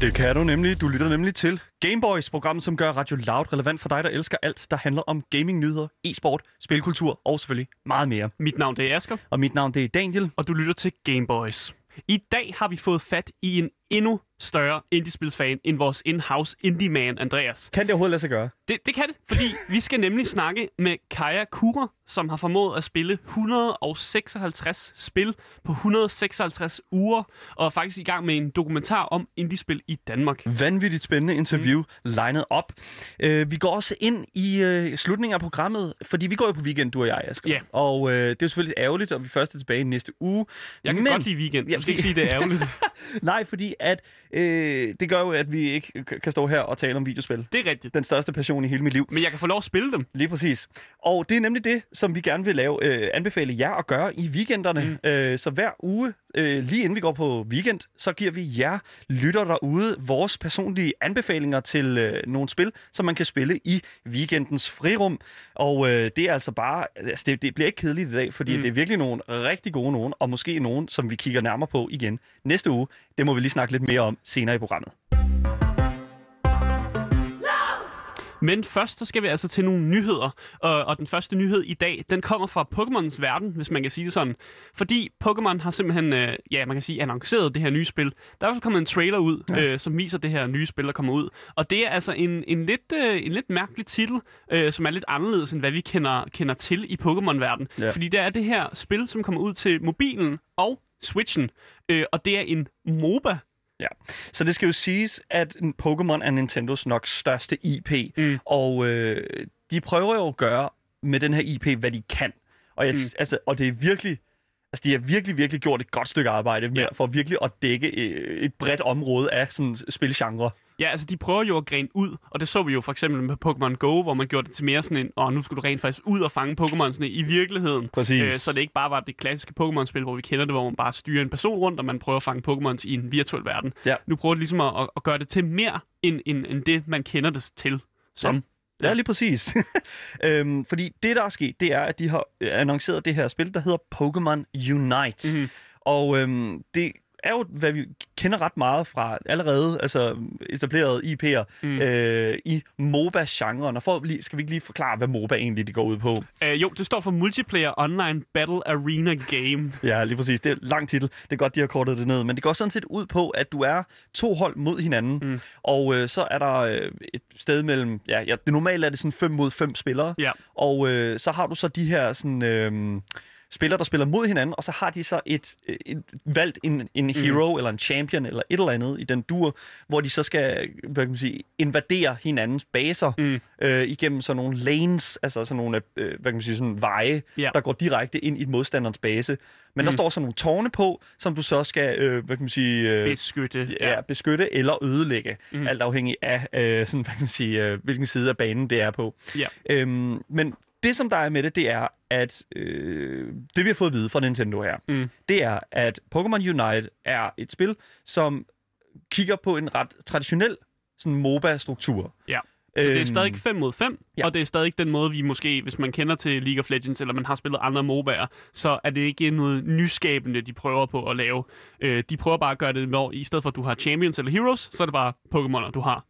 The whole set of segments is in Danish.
Det kan du nemlig. Du lytter nemlig til Gameboys, programmet, som gør Radio Loud relevant for dig, der elsker alt, der handler om gaming-nyheder, e-sport, spilkultur og selvfølgelig meget mere. Mit navn det er Asger, Og mit navn det er Daniel. og du lytter til Gameboys. I dag har vi fået fat i en endnu større indiespilsfan end vores in-house indie-man Andreas. Kan det overhovedet lade sig gøre? Det, det kan det, fordi vi skal nemlig snakke med Kaja Kura, som har formået at spille 156 spil på 156 uger, og er faktisk i gang med en dokumentar om indiespil i Danmark. Vanvittigt spændende interview mm. legnet op. Uh, vi går også ind i uh, slutningen af programmet, fordi vi går jo på weekend, du og jeg, Asger. Ja. Og uh, det er jo selvfølgelig ærgerligt, og vi først er tilbage næste uge. Jeg kan Men- godt lide weekend. Ja, Du skal vi- ikke sige, det er ærgerligt. Nej, fordi at, øh, det gør jo, at vi ikke kan stå her og tale om videospil. Det er rigtigt. Den største passion i hele mit liv. Men jeg kan få lov at spille dem. Lige præcis. Og det er nemlig det, som vi gerne vil lave, øh, anbefale jer at gøre i weekenderne. Mm. Øh, så hver uge, øh, lige inden vi går på weekend, så giver vi jer lytter derude vores personlige anbefalinger til øh, nogle spil, som man kan spille i weekendens frirum. Og øh, det er altså bare, altså det, det bliver ikke kedeligt i dag, fordi mm. det er virkelig nogle rigtig gode nogen, og måske nogen, som vi kigger nærmere på igen næste uge. Det må vi lige snakke lidt mere om senere i programmet. Men først så skal vi altså til nogle nyheder, og, og den første nyhed i dag, den kommer fra Pokémons verden, hvis man kan sige det sådan. Fordi Pokémon har simpelthen, øh, ja, man kan sige, annonceret det her nye spil. Der er i kommet en trailer ud, ja. øh, som viser det her nye spil, der kommer ud. Og det er altså en, en, lidt, øh, en lidt mærkelig titel, øh, som er lidt anderledes, end hvad vi kender, kender til i Pokémon-verden. Ja. Fordi det er det her spil, som kommer ud til mobilen og Switchen, øh, og det er en MOBA. Ja, så det skal jo siges, at Pokémon er Nintendos nok største IP, Mm. og øh, de prøver jo at gøre med den her IP, hvad de kan. Og, jeg, Mm. altså, og det er virkelig, altså de har virkelig, virkelig gjort et godt stykke arbejde med, Ja. for virkelig at dække øh, et bredt område af sådan spilgenre. Ja, altså de prøver jo at grene ud, og det så vi jo for eksempel med Pokémon Go, hvor man gjorde det til mere sådan en, åh, nu skulle du rent faktisk ud og fange Pokémonsene i virkeligheden. Præcis. Øh, så det ikke bare var det klassiske Pokémon-spil, hvor vi kender det, hvor man bare styrer en person rundt, og man prøver at fange Pokémons i en virtuel verden. Ja. Nu prøver de ligesom at, at, gøre det til mere, end, end, end det, man kender det til som. Ja, lige præcis. øhm, fordi det, der er sket, det er, at de har annonceret det her spil, der hedder Pokémon Unite. Mhm. Og øhm, det er jo, hvad vi kender ret meget fra allerede altså etablerede IP'er Mm. øh, i MOBA-genren. Og for, lige- skal vi ikke lige forklare, hvad MOBA egentlig det går ud på? Øh, jo, det står for Multiplayer Online Battle Arena Game. Ja, lige præcis. Det er en lang titel. Det er godt, de har kortet det ned. Men det går sådan set ud på, at du er to hold mod hinanden. Mm. Og øh, så er der øh, et sted mellem... Ja, ja, det normalt er det sådan 5 mod 5 spillere. Ja. Og øh, så har du så de her sådan... Øh, spillere, der spiller mod hinanden, og så har de så et, et valgt en, en Mm. hero eller en champion eller et eller andet i den dur, hvor de så skal hvad kan man sige, invadere hinandens baser Mm. øh, igennem sådan nogle lanes, altså sådan nogle øh, hvad kan man sige, sådan veje, Ja. der går direkte ind i modstanderens base. Men der Mm. står så nogle tårne på, som du så skal øh, hvad kan man sige, øh, Beskytte. ja, beskytte eller ødelægge, Mm. mm. alt afhængig af øh, sådan, hvad kan man sige, øh, hvilken side af banen det er på. Ja. Øhm, men det, som der er med det, det er, at øh, det, vi har fået at vide fra Nintendo her, Mm. det er, at Pokémon Unite er et spil, som kigger på en ret traditionel sådan MOBA-struktur. Ja. Så det er Øhm, stadig 5 mod 5, ja. og det er stadig den måde, vi måske, hvis man kender til League of Legends, eller man har spillet andre MOBA'er, så er det ikke noget nyskabende, de prøver på at lave. Øh, de prøver bare at gøre det, hvor i stedet for at du har Champions eller Heroes, så er det bare Pokémoner, du har.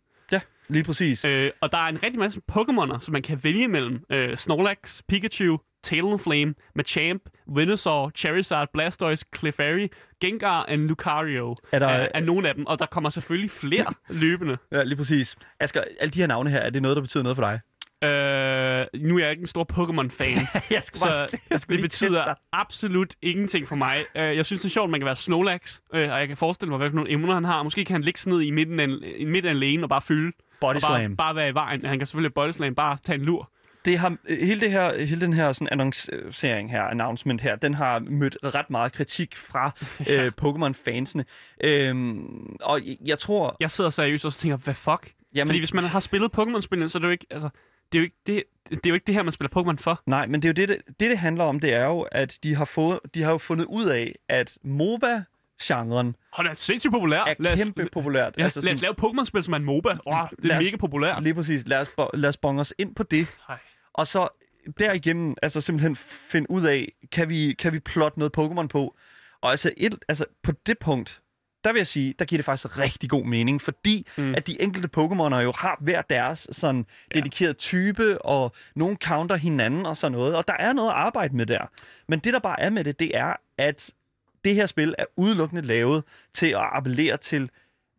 Lige præcis. Øh, og der er en rigtig masse Pokémoner, som man kan vælge mellem. Øh, Snorlax, Pikachu, Talonflame, Machamp, Venusaur, Charizard, Blastoise, Clefairy, Gengar og Lucario Er der- er, er nogle af dem. Og der kommer selvfølgelig flere løbende. Ja, lige præcis. Asger, alle de her navne her, er det noget, der betyder noget for dig? Øh, nu er jeg ikke en stor Pokémon-fan, jeg så jeg skulle det betyder absolut ingenting for mig. Øh, jeg synes, det er sjovt, at man kan være Snorlax, øh, og jeg kan forestille mig, for nogle emner han har. Måske kan han ligge sådan ned i midten af en, i midten af en lane og bare fylde. Body og bare, slam. bare være i vejen. Han kan selvfølgelig body slam, bare tage en lur. det har, hele, det her, hele den her sådan annoncering her, announcement her, den har mødt ret meget kritik fra øh, Pokémon-fansene. Øhm, og jeg tror... Jeg sidder seriøst og tænker, hvad fuck? Jamen, Fordi hvis man har spillet Pokémon-spillene, så er det jo ikke, altså, det er jo ikke det, det, er jo ikke det her, man spiller Pokémon for. Nej, men det er jo det, det, det, det handler om, det er jo, at de har, fået, de har jo fundet ud af, at MOBA-genren Hold da, sindssygt populær. er lad os, kæmpe populært. ja, altså, lad os lave Pokémon-spil, som er en MOBA. Oh, det er os- mega populært. Lige præcis. Lad os, lad os bonge os ind på det. Ej. Og så derigennem altså simpelthen finde ud af, kan vi, kan vi plotte noget Pokémon på? Og altså, et, altså på det punkt, der vil jeg sige, der giver det faktisk rigtig god mening, fordi mm. at de enkelte Pokémoner jo har hver deres sådan dedikerede type, og nogen counter hinanden og sådan noget, og der er noget at arbejde med der. Men det, der bare er med det, det er, at det her spil er udelukkende lavet til at appellere til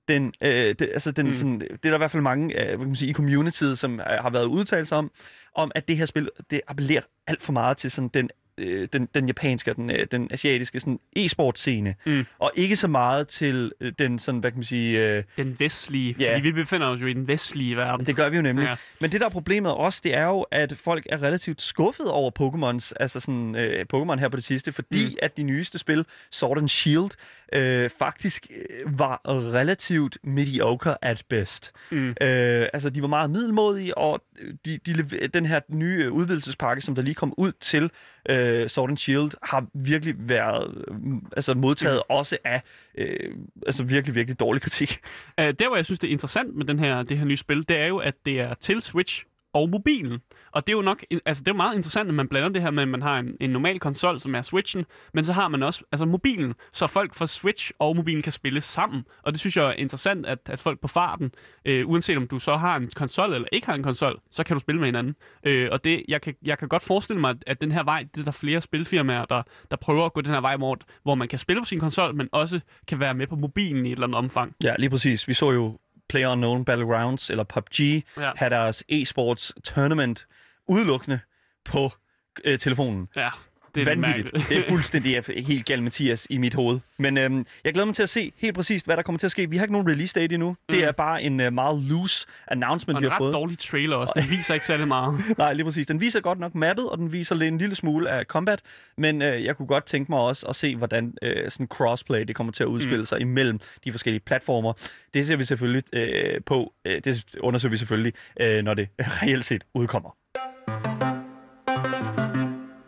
den, øh, det, altså den, mm. sådan, det er der i hvert fald mange øh, hvad kan man sige, i communityet, som øh, har været udtalt om, om at det her spil, det appellerer alt for meget til sådan den øh, den, den japanske og den, øh, den asiatiske sådan e-sport-scene, mm. og ikke så meget til øh, den sådan, hvad kan man sige... Øh, den vestlige, ja. fordi vi befinder os jo i den vestlige verden. Det gør vi jo nemlig. Ja. Men det, der er problemet også, det er jo, at folk er relativt skuffet over Pokémons, altså sådan øh, Pokémon her på det sidste, fordi mm. at de nyeste spil, Sword and Shield, øh, faktisk øh, var relativt mediocre at best. Mm. Øh, altså, de var meget middelmodige, og de, de, den her nye udvidelsespakke, som der lige kom ud til øh, Sword and Shield, har virkelig været øh, altså modtaget mm. også af øh, altså virkelig, virkelig dårlig kritik. Uh, der, hvor jeg synes, det er interessant med den her, det her nye spil, det er jo, at det er til Switch og mobilen. Og det er jo nok, altså det er jo meget interessant, at man blander det her med, at man har en, en normal konsol, som er Switchen, men så har man også altså mobilen, så folk fra Switch og mobilen kan spille sammen. Og det synes jeg er interessant, at, at folk på farten, øh, uanset om du så har en konsol eller ikke har en konsol, så kan du spille med hinanden. Øh, og det, jeg kan, jeg kan godt forestille mig, at den her vej, det er der flere spilfirmaer, der, der prøver at gå den her vej, hvor, hvor man kan spille på sin konsol, men også kan være med på mobilen i et eller andet omfang. Ja, lige præcis. Vi så jo PlayerUnknown Battlegrounds eller PUBG ja. have deres e-sports tournament udelukkende på øh, telefonen. Ja, det er vanvittigt. Det er fuldstændig helt galt Mathias i mit hoved. Men øhm, jeg glæder mig til at se helt præcist, hvad der kommer til at ske. Vi har ikke nogen release date endnu. Mm. Det er bare en uh, meget loose announcement, og vi har fået. En ret dårlig trailer også. Den viser ikke særlig meget. Nej, lige præcis. Den viser godt nok mappet, og den viser lidt en lille smule af combat. Men øh, jeg kunne godt tænke mig også at se, hvordan øh, sådan crossplay det kommer til at udspille mm. sig imellem de forskellige platformer. Det ser vi selvfølgelig øh, på. Øh, det undersøger vi selvfølgelig, øh, når det reelt set udkommer.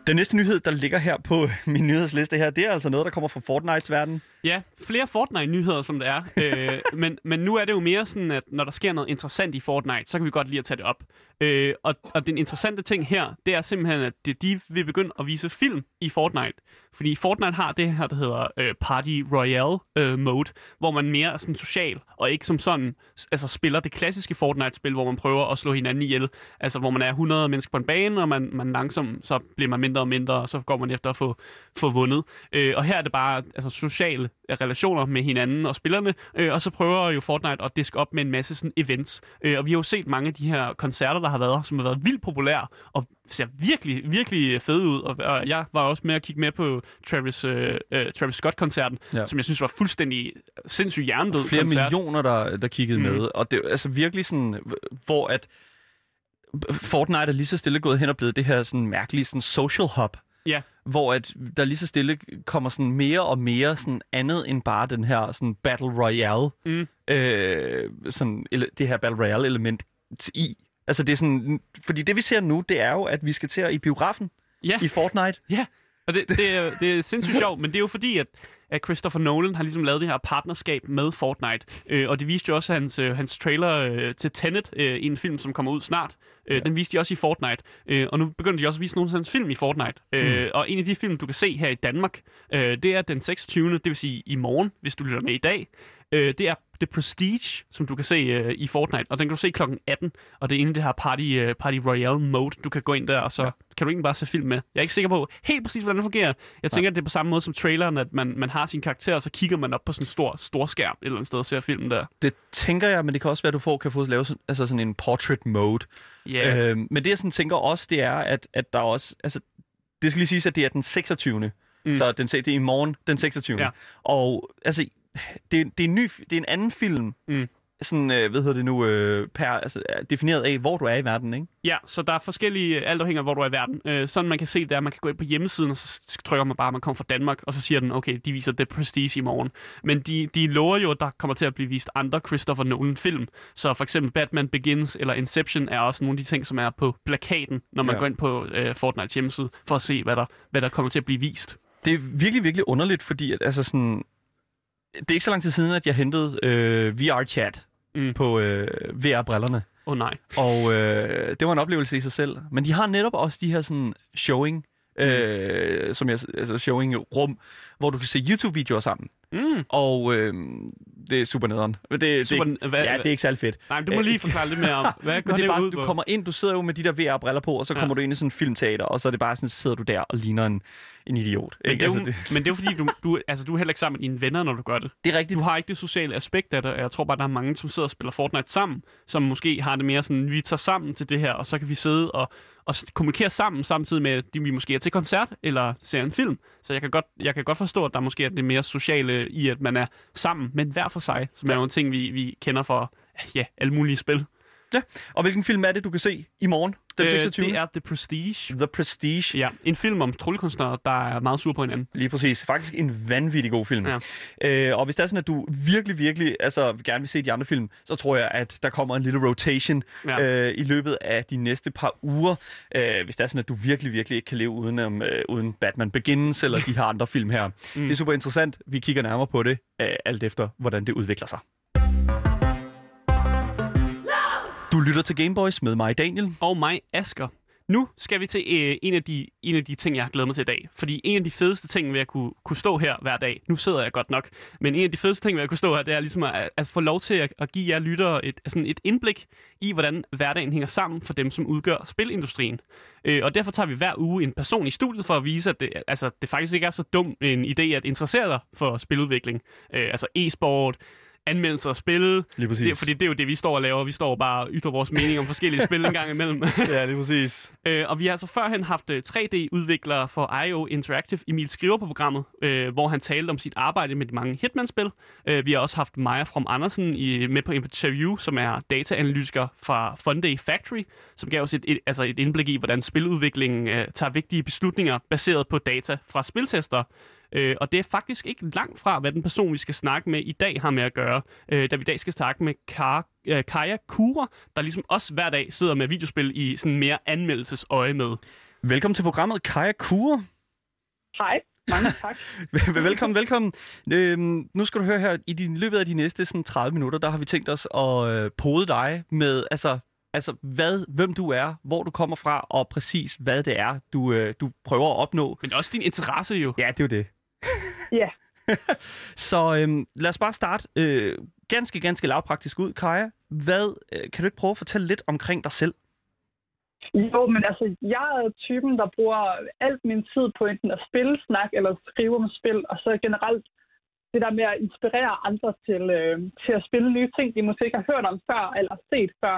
Den næste nyhed, der ligger her på min nyhedsliste her, det er altså noget, der kommer fra Fortnites verden. Ja, flere Fortnite-nyheder, som det er. øh, men, men nu er det jo mere sådan, at når der sker noget interessant i Fortnite, så kan vi godt lide at tage det op. Øh, og, og den interessante ting her, det er simpelthen, at de, de vil begynde at vise film i Fortnite. Fordi Fortnite har det her, der hedder øh, Party Royale øh, mode, hvor man mere er sådan social, og ikke som sådan altså spiller det klassiske Fortnite-spil, hvor man prøver at slå hinanden ihjel. Altså hvor man er 100 mennesker på en bane, og man, man langsomt, så bliver man mindre og mindre, og så går man efter at få, få vundet. Øh, og her er det bare altså, sociale relationer med hinanden og spillerne, øh, og så prøver jo Fortnite at diske op med en masse sådan events. Øh, og vi har jo set mange af de her koncerter, der har været, som har været vildt populære, og ser virkelig, virkelig fede ud. Og, og jeg var også med at kigge med på Travis, øh, øh, Travis Scott-koncerten, ja. som jeg synes var fuldstændig sindssygt hjernedød Flere koncert. millioner, der, der kiggede mm. med, og det er altså virkelig sådan, hvor at Fortnite er lige så stille gået hen og blevet det her sådan mærkelige sådan social hub. Ja. Hvor at der lige så stille kommer sådan mere og mere sådan andet end bare den her sådan Battle Royale. Mm. Øh, sådan, eller, det her Battle Royale element i. Altså det er sådan, fordi det vi ser nu, det er jo, at vi skal til at i biografen ja. i Fortnite. Ja, og det, det, er, det er sindssygt sjovt, men det er jo fordi, at at Christopher Nolan har ligesom lavet det her partnerskab med Fortnite. Øh, og det viste jo også hans, øh, hans trailer øh, til Tenet øh, i en film, som kommer ud snart. Øh, ja. Den viste de også i Fortnite. Øh, og nu begynder de også at vise nogle af hans film i Fortnite. Øh, mm. Og en af de film, du kan se her i Danmark, øh, det er den 26. Det vil sige i morgen, hvis du lytter med i dag. Øh, det er The Prestige, som du kan se øh, i Fortnite, og den kan du se klokken 18, og det er inde i det her Party, øh, Party Royale mode. Du kan gå ind der, og så ja. kan du egentlig bare se film med. Jeg er ikke sikker på helt præcis, hvordan det fungerer. Jeg tænker, ja. at det er på samme måde som traileren, at man, man har sin karakter, og så kigger man op på sådan en stor, stor skærm et eller andet sted og ser filmen der. Det tænker jeg, men det kan også være, at du får, kan få lavet sådan, altså sådan en portrait mode. Yeah. Øh, men det jeg sådan tænker også, det er, at, at der også, altså det skal lige siges, at det er den 26. Mm. Så den, det er i morgen, den 26. Ja. Og altså, det, det, er en ny, det er en anden film, mm. sådan, øh, hvad hedder det nu, øh, per, altså, defineret af, hvor du er i verden, ikke? Ja, så der er forskellige, alt afhængig af, hvor du er i verden. Øh, sådan man kan se det er, man kan gå ind på hjemmesiden, og så trykker man bare, at man kommer fra Danmark, og så siger den, okay, de viser The Prestige i morgen. Men de, de lover jo, at der kommer til at blive vist andre Christopher Nolan-film. Så for eksempel Batman Begins eller Inception er også nogle af de ting, som er på plakaten, når man ja. går ind på øh, Fortnite hjemmeside, for at se, hvad der, hvad der kommer til at blive vist. Det er virkelig, virkelig underligt, fordi at, altså sådan, det er ikke så lang tid siden, at jeg hentede øh, VR-chat mm. på øh, VR-brillerne. Åh oh, nej. Og øh, det var en oplevelse i sig selv. Men de har netop også de her sådan showing øh, som jeg, altså showing rum, hvor du kan se YouTube-videoer sammen. Mm. Og øh, det er super nederen. Det, det, Super, det, hvad, ja, det er ikke særlig fedt. Nej, men du må Øh, lige forklare lidt mere om, hvad går det det, bare, ud du på? kommer ind, du sidder jo med de der VR-briller på, og så Ja. kommer du ind i sådan en filmteater, og så er det bare sådan, så sidder du der og ligner en, en idiot. Men Ikke? det, er jo, altså, det, men det er jo fordi, du, du, altså, du er heller ikke sammen med dine venner, når du gør det. det er rigtigt. Du har ikke det sociale aspekt af det, og jeg tror bare, der er mange, som sidder og spiller Fortnite sammen, som måske har det mere sådan, vi tager sammen til det her, og så kan vi sidde og, og kommunikere sammen, samtidig med, at de- vi måske er til koncert eller ser en film. Så jeg kan godt, jeg kan godt forstå, at der måske er det mere sociale i, at man er sammen, men hver for sig, som er nogle ting, vi, vi kender for ja, alle mulige spil. Og hvilken film er det, du kan se i morgen, den 26. Øh, det er The Prestige. The Prestige. Ja, en film om tryllekunstnere, der er meget sure på hinanden. Lige præcis. Faktisk en vanvittig god film. Ja. Øh, og hvis det er sådan, at du virkelig, virkelig altså, gerne vil se de andre film, så tror jeg, at der kommer en lille rotation Ja. ja. øh, i løbet af de næste par uger. Øh, hvis det er sådan, at du virkelig, virkelig ikke kan leve uden, um, øh, uden Batman Begins eller de her andre film her. Mm. Det er super interessant. Vi kigger nærmere på det, øh, alt efter, hvordan det udvikler sig. Lytter til Gameboys med mig, Daniel. og mig, Asker. Nu skal vi til øh, en, af de, en af de ting, jeg har glædet mig til i dag. Fordi en af de fedeste ting ved at kunne, kunne stå her hver dag, nu sidder jeg godt nok, men en af de fedeste ting ved at kunne stå her, det er ligesom at, at få lov til at, at give jer lyttere et, sådan et indblik i, hvordan hverdagen hænger sammen for dem, som udgør spilindustrien. Øh, og derfor tager vi hver uge en person i studiet for at vise, at det, altså, det faktisk ikke er så dum en idé at interessere dig for spiludvikling. Øh, altså e-sport, anmeldelser af spil, Lige præcis. det, fordi det er jo det, vi står og laver. Vi står bare og ytrer vores mening om forskellige spil en gang imellem. ja, lige præcis. Øh, og vi har altså førhen haft øh, 3D-udvikler for IO Interactive, Emil Skriver på programmet, øh, hvor han talte om sit arbejde med de mange Hitman-spil. Øh, vi har også haft Maja From Andersen i, med på interview, som er dataanalytiker fra Funday Factory, som gav os et, et, altså et indblik i, hvordan spiludviklingen øh, tager vigtige beslutninger baseret på data fra spiltester. Øh, og det er faktisk ikke langt fra, hvad den person, vi skal snakke med i dag, har med at gøre. Øh, da vi i dag skal snakke med Kar, øh, Kaja Kura, der ligesom også hver dag sidder med videospil i sådan mere anmeldelsesøje med. Velkommen til programmet Kaja Kure. Hej, mange tak. velkommen, velkommen. Øhm, nu skal du høre her, i din, løbet af de næste sådan, 30 minutter, der har vi tænkt os at øh, pode dig med, altså, altså hvad, hvem du er, hvor du kommer fra, og præcis hvad det er, du, øh, du prøver at opnå. Men også din interesse jo. Ja, det er jo det. Ja, Så øhm, lad os bare starte øh, ganske, ganske lavpraktisk ud. Kaja, hvad, øh, kan du ikke prøve at fortælle lidt omkring dig selv? jo, men altså, jeg er typen, der bruger alt min tid på enten at spille, snakke eller skrive om spil, og så generelt det der med at inspirere andre til, øh, til at spille nye ting, de måske ikke har hørt om før eller set før.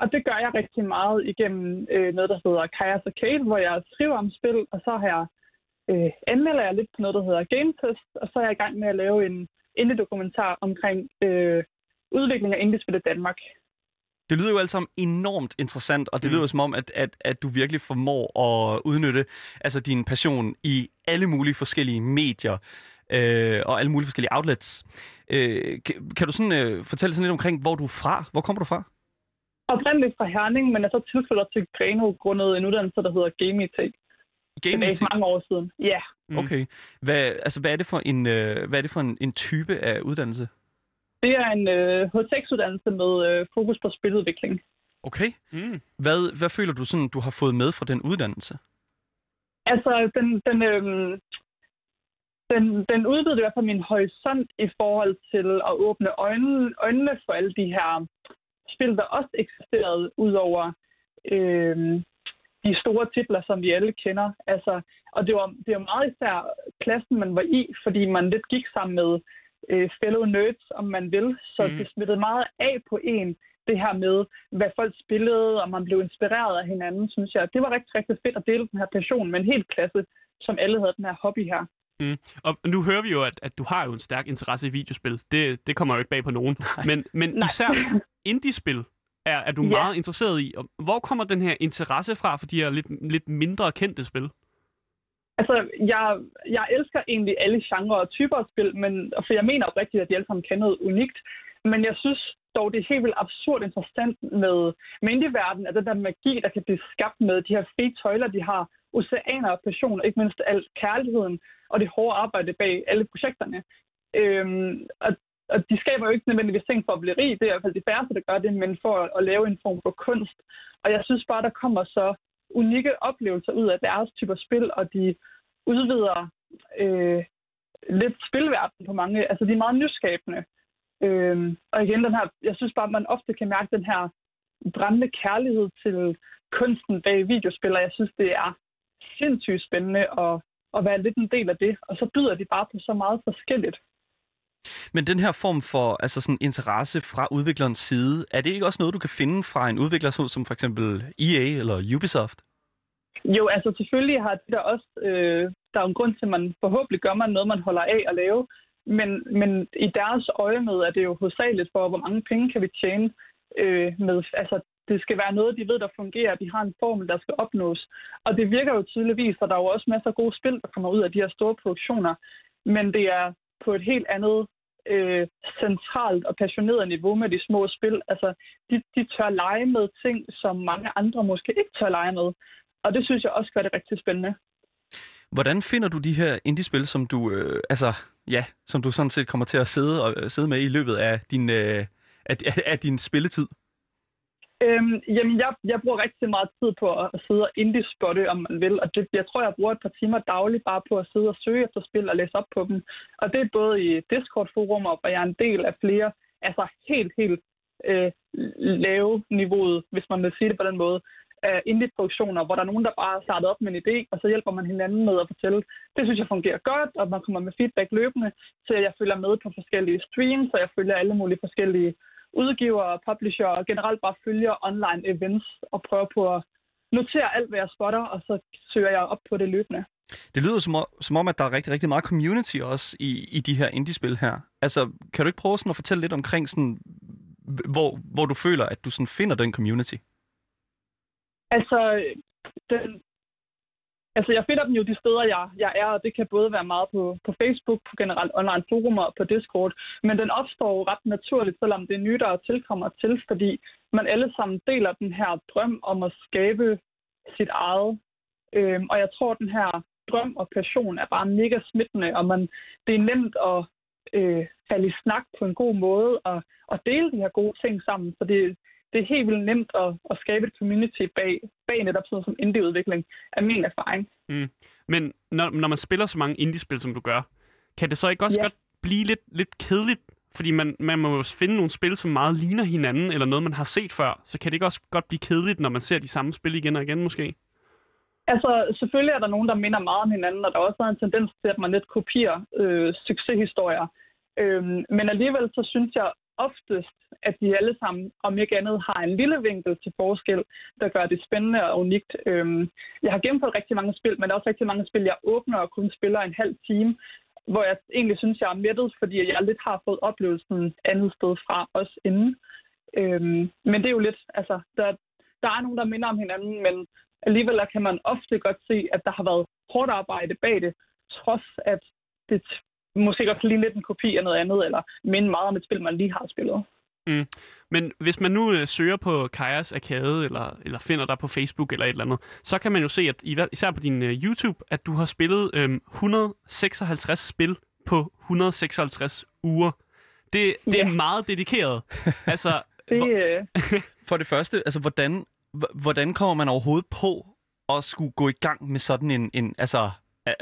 Og det gør jeg rigtig meget igennem øh, noget, der hedder Kajas Arcade, hvor jeg skriver om spil, og så har jeg, øh, anmelder jeg lidt på noget, der hedder Game Test, og så er jeg i gang med at lave en indie-dokumentar omkring øh, udvikling af indie-spil i Danmark. Det lyder jo alt sammen enormt interessant, og det Mm. lyder som om, at, at, at du virkelig formår at udnytte altså, din passion i alle mulige forskellige medier øh, og alle mulige forskellige outlets. Øh, kan, kan du sådan, øh, fortælle sådan lidt omkring, hvor du er fra? Hvor kommer du fra? Oprindeligt fra Herning, men er så tilflyttet til Greno grundet en uddannelse, der hedder Game Tech. Det Gaming er ikke mange år siden. Ja, Mm. Okay. Hvad, altså, hvad er det for en, øh, hvad er det for en, en type af uddannelse? det er en øh, HTX-uddannelse med øh, fokus på spiludvikling. Okay. Mm. Hvad, hvad føler du sådan, du har fået med fra den uddannelse? Altså, den, den, øh, den, den udvidede i hvert fald min horisont i forhold til at åbne øjnene, øjnene for alle de her spil, der også eksisterede, udover øh, de store titler, som vi alle kender. Altså, og det var, det var meget især klassen, man var i, fordi man lidt gik sammen med øh, fellow nerds, om man vil. Så mm. det smittede meget af på en, det her med, hvad folk spillede, og man blev inspireret af hinanden, synes jeg. Det var rigtig, rigtig fedt at dele den her passion med en hel klasse, som alle havde den her hobby her. Og nu hører vi jo, at, at du har jo en stærk interesse i videospil. Det, det kommer jo ikke bag på nogen. Men, men især indie-spil er, er du Ja. meget interesseret i. Og Hvor kommer den her interesse fra for de her lidt, lidt mindre kendte spil? Altså, jeg, jeg elsker egentlig alle genrer og typer af spil, men, for jeg mener oprigtigt, at de alle sammen kan noget unikt. Men jeg synes dog, det er helt vildt absurd interessant med, indie-verden, at den der magi, der kan blive skabt med de her frie tøjler, de har, oceaner af passion, og ikke mindst al kærligheden og det hårde arbejde bag alle projekterne. Øhm, og, og de skaber jo ikke nødvendigvis ting for at blive rig, det er i hvert fald de færreste, der gør det, men for at, at lave en form for kunst. Og jeg synes bare, der kommer så unikke oplevelser ud af deres typer spil, og de udvider øh, lidt spilverden på mange. Altså, de er meget nyskabende. Øh, og igen, den her, jeg synes bare, at man ofte kan mærke den her brændende kærlighed til kunsten bag videospil, og jeg synes, det er sindssygt spændende at, at være lidt en del af det. Og så byder de bare på så meget forskelligt. Men den her form for altså sådan interesse fra udviklerens side, er det ikke også noget, du kan finde fra en udvikler som for eksempel EA eller Ubisoft? Jo, altså selvfølgelig har det der også, øh, der er en grund til, at man forhåbentlig gør man noget, man holder af at lave. Men, men i deres øje med er det jo hovedsageligt for, hvor mange penge kan vi tjene øh, med. Altså, det skal være noget, de ved, der fungerer. De har en formel, der skal opnås. Og det virker jo tydeligvis, for der er jo også masser af gode spil, der kommer ud af de her store produktioner. Men det er på et helt andet øh, centralt og passioneret niveau med de små spil. Altså, de, de tør lege med ting, som mange andre måske ikke tør lege med. Og det synes jeg også gør det rigtig spændende. Hvordan finder du de her indie-spil, som du, øh, altså, ja, som du sådan set kommer til at sidde, og, øh, sidde med i løbet af din, øh, af, af din spilletid? Øhm, jamen, jeg, jeg bruger rigtig meget tid på at sidde og indie-spotte, om man vil. Og det, jeg tror, jeg bruger et par timer dagligt bare på at sidde og søge efter spil og læse op på dem. Og det er både i Discord-forumer, hvor jeg er en del af flere, altså helt, helt øh, lave niveauet, hvis man vil sige det på den måde, af indie-produktioner, hvor der er nogen, der bare starter op med en idé, og så hjælper man hinanden med at fortælle. Det synes jeg fungerer godt, og man kommer med feedback løbende, så jeg følger med på forskellige streams, og jeg følger alle mulige forskellige udgiver, publisher og generelt bare følger online events og prøver på at notere alt, hvad jeg spotter, og så søger jeg op på det løbende. Det lyder som om, som om, at der er rigtig, rigtig meget community også i, i de her indie-spil her. Altså, kan du ikke prøve sådan at fortælle lidt omkring, sådan, hvor, hvor du føler, at du sådan finder den community? Altså, den, Altså, jeg finder dem jo de steder, jeg, jeg er, og det kan både være meget på, på Facebook, på generelt online forumer og på Discord, men den opstår jo ret naturligt, selvom det er nye, der tilkommer til, fordi man alle sammen deler den her drøm om at skabe sit eget. Øhm, og jeg tror, den her drøm og passion er bare mega smittende, og man, det er nemt at øh, falde i snak på en god måde og, og dele de her gode ting sammen. Så det, det er helt vildt nemt at, at skabe et community bag, bag netop sådan som indie-udvikling, af min erfaring. Mm. Men når, når man spiller så mange indie-spil, som du gør, kan det så ikke også ja. godt blive lidt, lidt kedeligt? Fordi man, man må jo finde nogle spil, som meget ligner hinanden, eller noget, man har set før. Så kan det ikke også godt blive kedeligt, når man ser de samme spil igen og igen, måske? Altså, selvfølgelig er der nogen, der minder meget om hinanden, og der er også en tendens til, at man lidt kopierer øh, succeshistorier. Øhm, men alligevel så synes jeg oftest, at de alle sammen, om ikke andet, har en lille vinkel til forskel, der gør det spændende og unikt. Øhm, jeg har gennemført rigtig mange spil, men der er også rigtig mange spil, jeg åbner og kun spiller en halv time, hvor jeg egentlig synes, jeg er mættet, fordi jeg lidt har fået oplevelsen andet sted fra os inden. Øhm, men det er jo lidt, altså, der, der er nogen, der minder om hinanden, men alligevel kan man ofte godt se, at der har været hårdt arbejde bag det, trods at det måske godt lige lidt en kopi af noget andet, eller minde meget om et spil, man lige har spillet. Mm. Men hvis man nu øh, søger på Kajas Arcade, eller, eller finder dig på Facebook eller et eller andet, så kan man jo se, at især på din uh, YouTube, at du har spillet øh, 156 spil på 156 uger. Det, det ja. er meget dedikeret. altså, det, hvor, øh... for det første, altså hvordan, hvordan kommer man overhovedet på at skulle gå i gang med sådan en, en altså,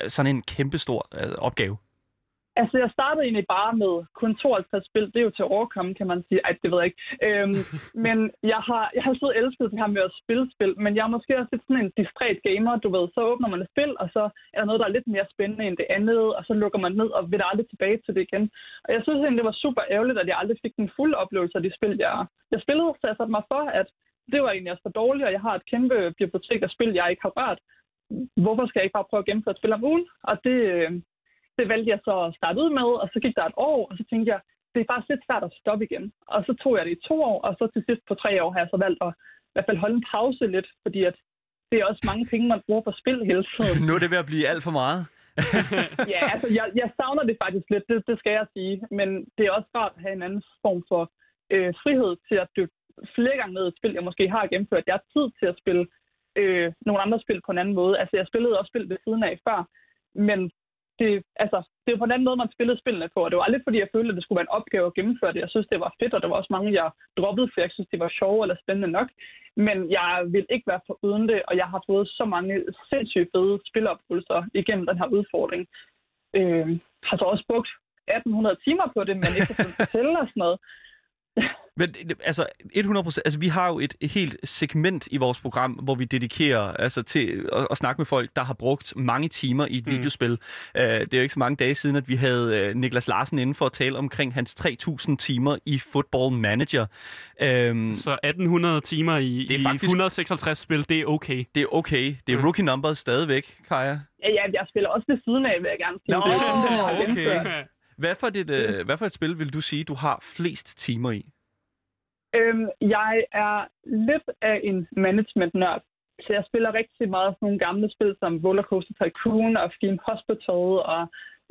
sådan en kæmpestor uh, opgave? Altså, jeg startede egentlig bare med kun 52 spil. Det er jo til at overkomme, kan man sige. Ej, det ved jeg ikke. Øhm, men jeg har, jeg har altid elsket det her med at spille spil, men jeg er måske også lidt sådan en distræt gamer, du ved. Så åbner man et spil, og så er der noget, der er lidt mere spændende end det andet, og så lukker man ned og vil aldrig tilbage til det igen. Og jeg synes egentlig, det var super ærgerligt, at jeg aldrig fik den fulde oplevelse af de spil, jeg, jeg spillede. Så jeg satte mig for, at det var egentlig også for dårligt, og jeg har et kæmpe bibliotek af spil, jeg ikke har rørt. Hvorfor skal jeg ikke bare prøve at gennemføre et spil om ugen? Og det, det valgte jeg så at starte ud med, og så gik der et år, og så tænkte jeg, det er faktisk lidt svært at stoppe igen. Og så tog jeg det i to år, og så til sidst på tre år har jeg så valgt at i hvert fald holde en pause lidt, fordi at det er også mange penge, man bruger på spil hele tiden. Nu er det ved at blive alt for meget. ja, altså jeg, jeg savner det faktisk lidt, det, det skal jeg sige. Men det er også rart at have en anden form for øh, frihed til at dykke flere gange ned i et spil, jeg måske har gennemført. Jeg har tid til at spille øh, nogle andre spil på en anden måde. Altså jeg spillede også spil ved siden af før, men det, altså, det var på en anden måde, man spillede spillene på, og det var aldrig, fordi jeg følte, at det skulle være en opgave at gennemføre det. Jeg synes, det var fedt, og der var også mange, jeg droppede, for jeg synes, det var sjovt eller spændende nok. Men jeg vil ikke være for uden det, og jeg har fået så mange sindssygt fede spiloplevelser igennem den her udfordring. Øh, har så også brugt 1800 timer på det, men ikke for at og sådan noget. Men altså, 100%, altså vi har jo et, helt segment i vores program, hvor vi dedikerer altså, til at, at snakke med folk, der har brugt mange timer i et mm. videospil. Uh, det er jo ikke så mange dage siden, at vi havde uh, Niklas Larsen inden for at tale omkring hans 3.000 timer i Football Manager. Um, så 1.800 timer i, det er faktisk, i 156 spil, det er okay. Det er okay. Det er mm. rookie numbers stadigvæk, Kaja. Ja, ja, jeg spiller også ved siden af, vil jeg gerne sige. Nå, det, okay. Hvad for, et, uh, hvad for et spil vil du sige, du har flest timer i? Øhm, jeg er lidt af en management-nørd, så jeg spiller rigtig meget sådan nogle gamle spil som Rollercoaster Tycoon og Film Hospital og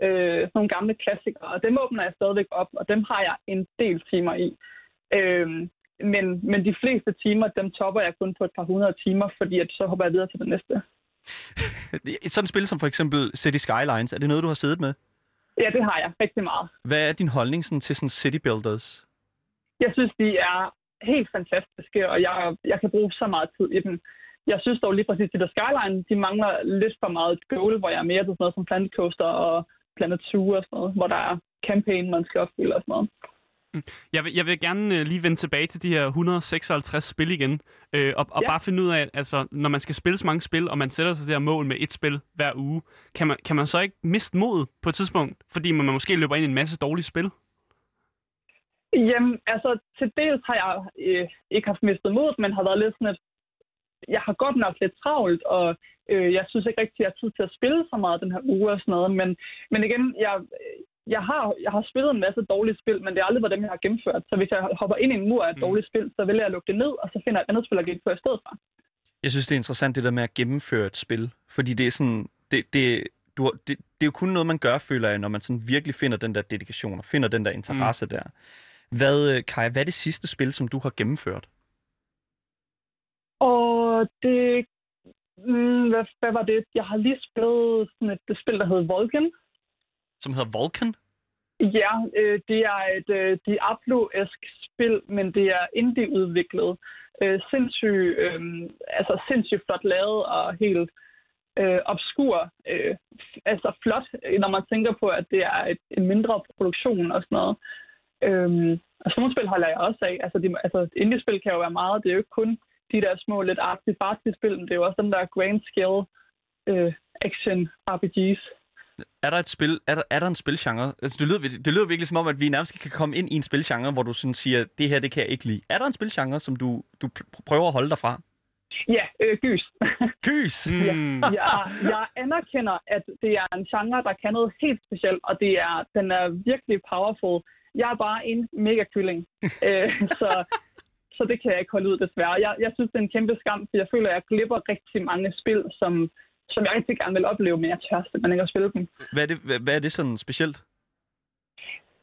øh, sådan nogle gamle klassikere. Og dem åbner jeg stadigvæk op, og dem har jeg en del timer i. Øhm, men, men de fleste timer, dem topper jeg kun på et par hundrede timer, fordi at så hopper jeg videre til det næste. Et sådan spil som for eksempel City Skylines, er det noget, du har siddet med? Ja, det har jeg rigtig meget. Hvad er din holdning sådan, til sådan city builders? Jeg synes, de er helt fantastiske, og jeg, jeg kan bruge så meget tid i dem. Jeg synes dog lige præcis, at det Skyline, de mangler lidt for meget goal, hvor jeg er mere til sådan noget som Planet Coaster og Planet Zoo og sådan noget, hvor der er campaign, man skal opfylde og sådan noget. Mm. Jeg vil, jeg vil gerne øh, lige vende tilbage til de her 156 spil igen, øh, og, og ja. bare finde ud af, altså, når man skal spille så mange spil, og man sætter sig det her mål med et spil hver uge, kan man, kan man så ikke miste mod på et tidspunkt, fordi man, måske løber ind i en masse dårlige spil? Jamen, altså, til dels har jeg øh, ikke haft mistet mod, men har været lidt sådan, at jeg har godt nok lidt travlt, og øh, jeg synes ikke rigtig, at jeg har tid til at spille så meget den her uge og sådan noget. Men, men igen, jeg, jeg, har, jeg har spillet en masse dårlige spil, men det er aldrig været dem, jeg har gennemført. Så hvis jeg hopper ind i en mur af et mm. dårligt spil, så vil jeg lukke det ned, og så finder jeg et andet spil at gennemføre i stedet for. Jeg synes, det er interessant det der med at gennemføre et spil, fordi det er sådan, det, det, du, det, det er jo kun noget, man gør, føler jeg, når man sådan virkelig finder den der dedikation og finder den der interesse mm. der. Hvad, øh, Kai, hvad er det sidste spil, som du har gennemført? Og det... Mm, hvad, hvad var det? Jeg har lige spillet sådan et, et spil, der hedder Vulcan. Som hedder Vulcan? Ja, øh, det er et øh, Diablo-esk spil, men det er indie-udviklet. Øh, sindssygt, øh, altså sindssygt flot lavet og helt øh, obskur. Øh, altså flot, når man tænker på, at det er et, en mindre produktion og sådan noget. Øh, og sådan nogle spil holder jeg også af. Altså, de, altså indie-spil kan jo være meget. Det er jo ikke kun de der små, lidt artsy fartsy spil, men det er jo også den der grand scale øh, action RPGs. Er der et spil, er der, er der en spilgenre? Altså, det, lyder, det lyder virkelig som om, at vi nærmest kan komme ind i en spilgenre, hvor du sådan siger, det her, det kan jeg ikke lide. Er der en spilgenre, som du, du prøver at holde dig fra? Ja, øh, gys. Gys? Mm. Ja, jeg, jeg anerkender, at det er en genre, der kan noget helt specielt, og det er, den er virkelig powerful jeg er bare en mega kylling. øh, så, så det kan jeg ikke holde ud desværre. Jeg, jeg synes, det er en kæmpe skam, for jeg føler, at jeg glipper rigtig mange spil, som, som jeg rigtig gerne vil opleve, men jeg tør simpelthen ikke at spille dem. Hvad er det, hvad, hvad er det sådan specielt?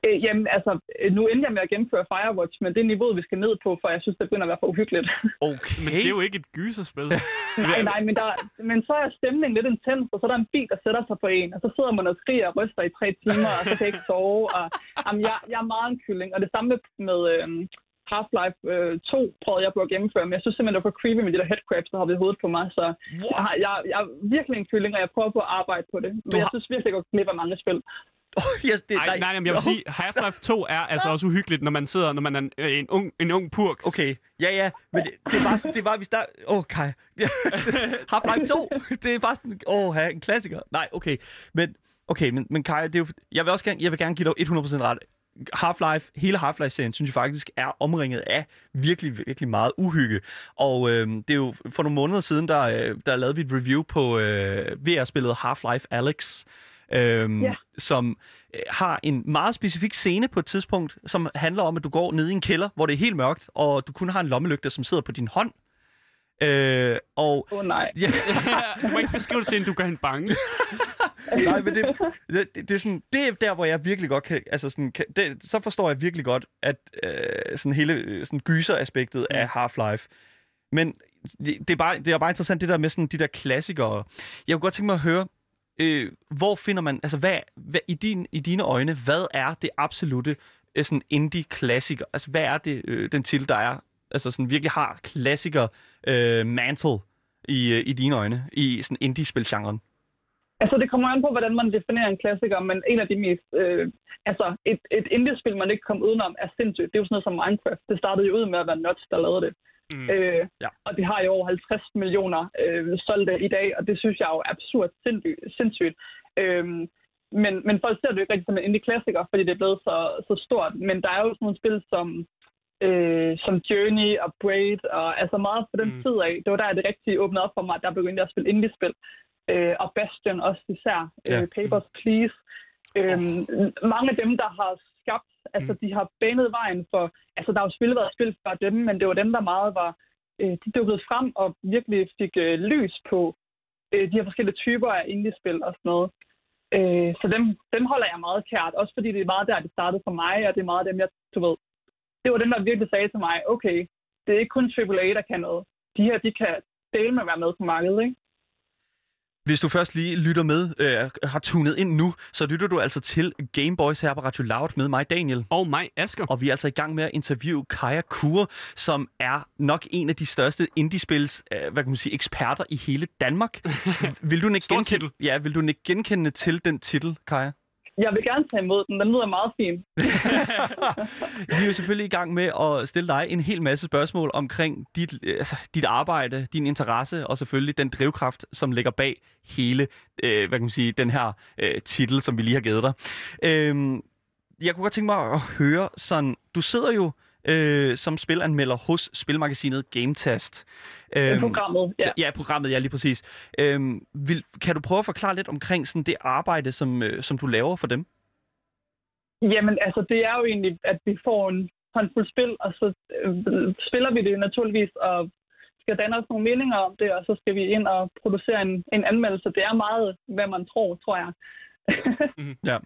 Øh, jamen, altså, øh, nu ender jeg med at gennemføre Firewatch, men det er niveauet, vi skal ned på, for jeg synes, det begynder at være for uhyggeligt. Okay. men det er jo ikke et gyserspil. nej, nej, men, der, men så er stemningen lidt intens, og så er der en bil, der sætter sig på en, og så sidder man og skriger og ryster i tre timer, og så kan jeg ikke sove. Og, jamen, jeg, jeg er meget en kylling, og det samme med øhm, Half-Life øh, 2 prøvede jeg på at gennemføre, men jeg synes simpelthen, det var for creepy med de der headcrabs, der har ved hovedet på mig, så jeg, har, jeg, jeg er virkelig en kylling, og jeg prøver på at arbejde på det. Men du jeg har... synes virkelig, at jeg går glip af mange spil. Oh, yes, det, Ej, nej, nej, jeg vil sige, Half-Life 2 er altså også uhyggeligt, når man sidder, når man er en, øh, en, ung, en ung purk. Okay, ja, ja, men det, det er bare, det er bare, hvis der... Åh, oh, Kai. Half-Life 2, det er bare sådan, åh, oh, en klassiker. Nej, okay, men, okay, men, men Kai, det er jo, jeg vil også gerne, jeg vil gerne give dig 100% ret. Half-Life, hele Half-Life-serien, synes jeg faktisk er omringet af virkelig, virkelig meget uhygge. Og øh, det er jo for nogle måneder siden, der, øh, der lavede vi et review på øh, VR-spillet Half-Life Alex, øhm, ja. som øh, har en meget specifik scene på et tidspunkt, som handler om, at du går ned i en kælder, hvor det er helt mørkt, og du kun har en lommelygte, som sidder på din hånd. Øh, og, oh nej. Ja. du må ikke beskrive det til, at du gør en bange. nej, men det, det, det, det, er sådan, det er der, hvor jeg virkelig godt kan... Altså sådan, kan, det, så forstår jeg virkelig godt, at øh, sådan hele øh, sådan gyser-aspektet mm. af Half-Life. Men det, det, er bare, det er bare interessant, det der med sådan de der klassikere. Jeg kunne godt tænke mig at høre, øh, hvor finder man, altså hvad, hvad i, din, i dine øjne, hvad er det absolute øh, sådan indie-klassiker? Altså hvad er det, øh, den til, der er, altså sådan virkelig har klassiker øh, mantle i, øh, i dine øjne, i sådan indie-spilgenren? Altså, det kommer an på, hvordan man definerer en klassiker, men en af de mest... Øh, altså, et, et indie-spil, man ikke kommer udenom, er sindssygt. Det er jo sådan noget som Minecraft. Det startede jo ud med at være Nuts, der lavede det. Mm. Øh, ja. Og det har jo over 50 millioner øh, solgte i dag, og det synes jeg jo er absurd sindssygt. sindssygt. Øh, men, men folk ser det jo ikke rigtig som en indie-klassiker, fordi det er blevet så, så stort. Men der er jo sådan nogle spil som, øh, som Journey og Braid, og altså meget på den mm. tid af. Det var der, det rigtig åbnede op for mig, der begyndte jeg at spille indie-spil øh, og Bastion også især, øh, ja. Papers, Please. Øh, oh. Mange af dem, der har skabt, altså mm. de har banet vejen for, altså der har jo spillet været spil for dem, men det var dem, der meget var, øh, de dukkede frem og virkelig fik øh, lys på øh, de her forskellige typer af indie-spil og sådan noget. Øh, så dem, dem holder jeg meget kært, også fordi det er meget der, det startede for mig, og det er meget dem, jeg, du ved, det var dem, der virkelig sagde til mig, okay, det er ikke kun AAA, der kan noget. De her, de kan dele med at være med på markedet, ikke? Hvis du først lige lytter med, øh, har tunet ind nu, så lytter du altså til Gameboys her på Radio Loud med mig, Daniel. Og mig, Asger. Og vi er altså i gang med at interviewe Kaja Kur, som er nok en af de største indie-spils, øh, hvad kan man sige, eksperter i hele Danmark. vil du ikke genkende, ja, vil du ikke genkende til den titel, Kaja? Jeg vil gerne tage imod den. Den lyder meget fin. vi er jo selvfølgelig i gang med at stille dig en hel masse spørgsmål omkring dit, øh, altså, dit arbejde, din interesse og selvfølgelig den drivkraft, som ligger bag hele øh, hvad kan man sige, den her øh, titel, som vi lige har givet dig. Øh, jeg kunne godt tænke mig at høre sådan, du sidder jo øh, som spilanmelder hos spilmagasinet GameTest. Øhm, programmet, ja. Ja, programmet, ja, lige præcis. Øhm, vil, kan du prøve at forklare lidt omkring sådan det arbejde, som, øh, som du laver for dem? Jamen, altså, det er jo egentlig, at vi får en håndfuld spil, og så øh, spiller vi det naturligvis, og skal danne os nogle meninger om det, og så skal vi ind og producere en, en anmeldelse. Det er meget, hvad man tror, tror jeg. mm, ja.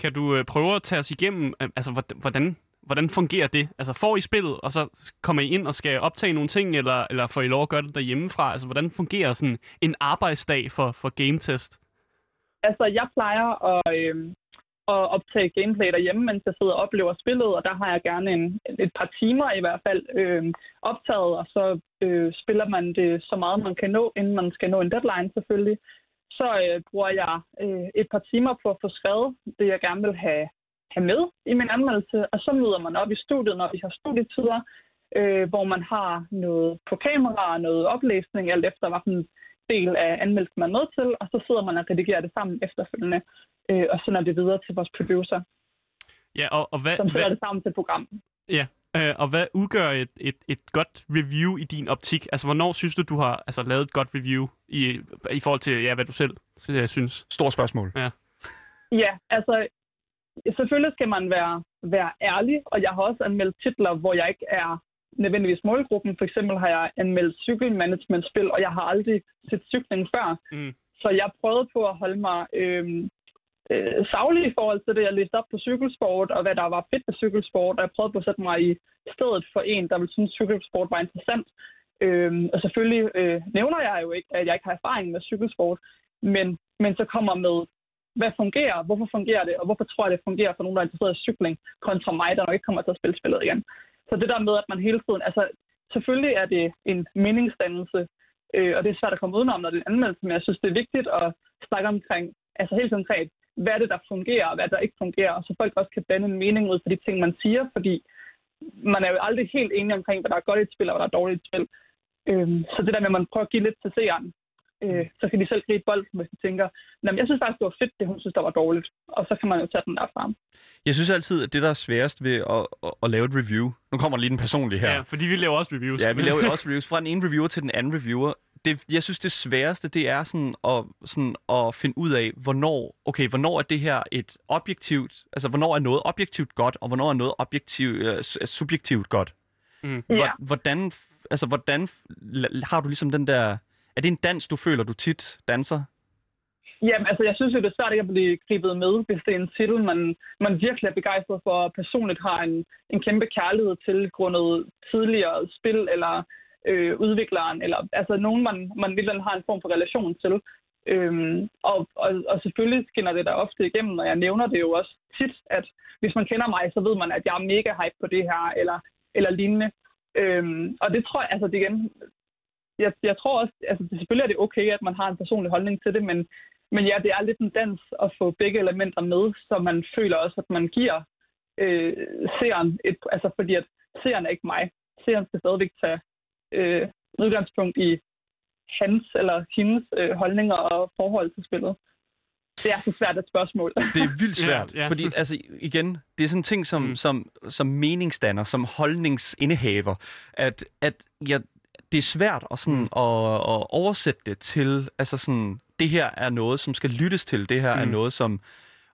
Kan du øh, prøve at tage os igennem, øh, altså hvordan hvordan fungerer det? Altså får I spillet, og så kommer I ind og skal optage nogle ting, eller, eller får I lov at gøre det derhjemmefra? Altså hvordan fungerer sådan en arbejdsdag for, for gametest? Altså jeg plejer at, øh, at optage gameplay derhjemme, mens jeg sidder og oplever spillet, og der har jeg gerne en, et par timer i hvert fald øh, optaget, og så øh, spiller man det så meget, man kan nå, inden man skal nå en deadline selvfølgelig. Så øh, bruger jeg øh, et par timer på at få skrevet det, jeg gerne vil have have med i min anmeldelse, og så møder man op i studiet, når vi har studietider, øh, hvor man har noget på kamera og noget oplæsning, alt efter hvilken del af anmeldelsen man er med til, og så sidder man og redigerer det sammen efterfølgende, øh, og sender det videre til vores producer. Ja, og, og hvad, som sætter det sammen til programmet. Ja, øh, og hvad udgør et, et, et godt review i din optik? Altså, hvornår synes du, du har altså, lavet et godt review i, i forhold til, ja, hvad du selv synes? Stort spørgsmål. Ja. Ja, altså selvfølgelig skal man være, være ærlig, og jeg har også anmeldt titler, hvor jeg ikke er nødvendigvis målgruppen. For eksempel har jeg anmeldt cykelmanagementspil, og jeg har aldrig set cykling før. Mm. Så jeg prøvede på at holde mig øh, øh, savlig i forhold til det, jeg læste op på cykelsport, og hvad der var fedt ved cykelsport, og jeg prøvede på at sætte mig i stedet for en, der ville synes, at cykelsport var interessant. Øh, og selvfølgelig øh, nævner jeg jo ikke, at jeg ikke har erfaring med cykelsport, men, men så kommer med hvad fungerer, hvorfor fungerer det, og hvorfor tror jeg, det fungerer for nogen, der er interesseret i cykling, kontra mig, der nok ikke kommer til at spille spillet igen. Så det der med, at man hele tiden, altså selvfølgelig er det en meningsdannelse, øh, og det er svært at komme udenom, når det er en anmeldelse, men jeg synes, det er vigtigt at snakke omkring, altså helt konkret, hvad er det, der fungerer, og hvad der ikke fungerer, så folk også kan danne en mening ud for de ting, man siger, fordi man er jo aldrig helt enig omkring, hvad der er godt i et spil, og hvad der er dårligt i et spil. Øh, så det der med, at man prøver at give lidt til seeren, øh, så kan de selv gribe bolden, hvis de tænker, jeg synes faktisk, det var fedt, det hun synes, der var dårligt. Og så kan man jo tage den derfra. Jeg synes altid, at det, der er sværest ved at, at, at lave et review, nu kommer lige den personlige her. Ja, fordi vi laver også reviews. Ja, vi laver også reviews. Fra den ene reviewer til den anden reviewer. Det, jeg synes, det sværeste, det er sådan at, sådan at finde ud af, hvornår, okay, hvornår er det her et objektivt, altså hvornår er noget objektivt godt, og hvornår er noget objektivt, uh, subjektivt godt. Mm. Hvordan, altså, hvordan har du ligesom den der er det en dans, du føler, du tit danser? Jamen, altså, jeg synes jo, det er svært ikke at blive gribet med, hvis det er en titel, man, man virkelig er begejstret for, og personligt har en, en kæmpe kærlighed til grundet tidligere spil, eller øh, udvikleren, eller altså nogen, man, man virkelig har en form for relation til. Øhm, og, og, og selvfølgelig skinner det der ofte igennem, og jeg nævner det jo også tit, at hvis man kender mig, så ved man, at jeg er mega hype på det her, eller, eller lignende. Øhm, og det tror jeg, altså det igen, jeg, jeg tror også, altså det, selvfølgelig er det okay, at man har en personlig holdning til det, men, men ja, det er lidt en dans at få begge elementer med, så man føler også, at man giver øh, seeren et, altså fordi at seeren er ikke mig. Seeren skal stadigvæk tage øh, udgangspunkt i hans eller hendes øh, holdninger og forhold til spillet. Det er så svært et spørgsmål. Det er vildt svært, Ja, ja. fordi altså igen, det er sådan en ting som, Mm. som, som meningsdanner, som holdningsindehaver, at, at ja, det er svært at, sådan, Mm. at, at oversætte det til, altså sådan, det her er noget, som skal lyttes til, det her mm. er noget, som...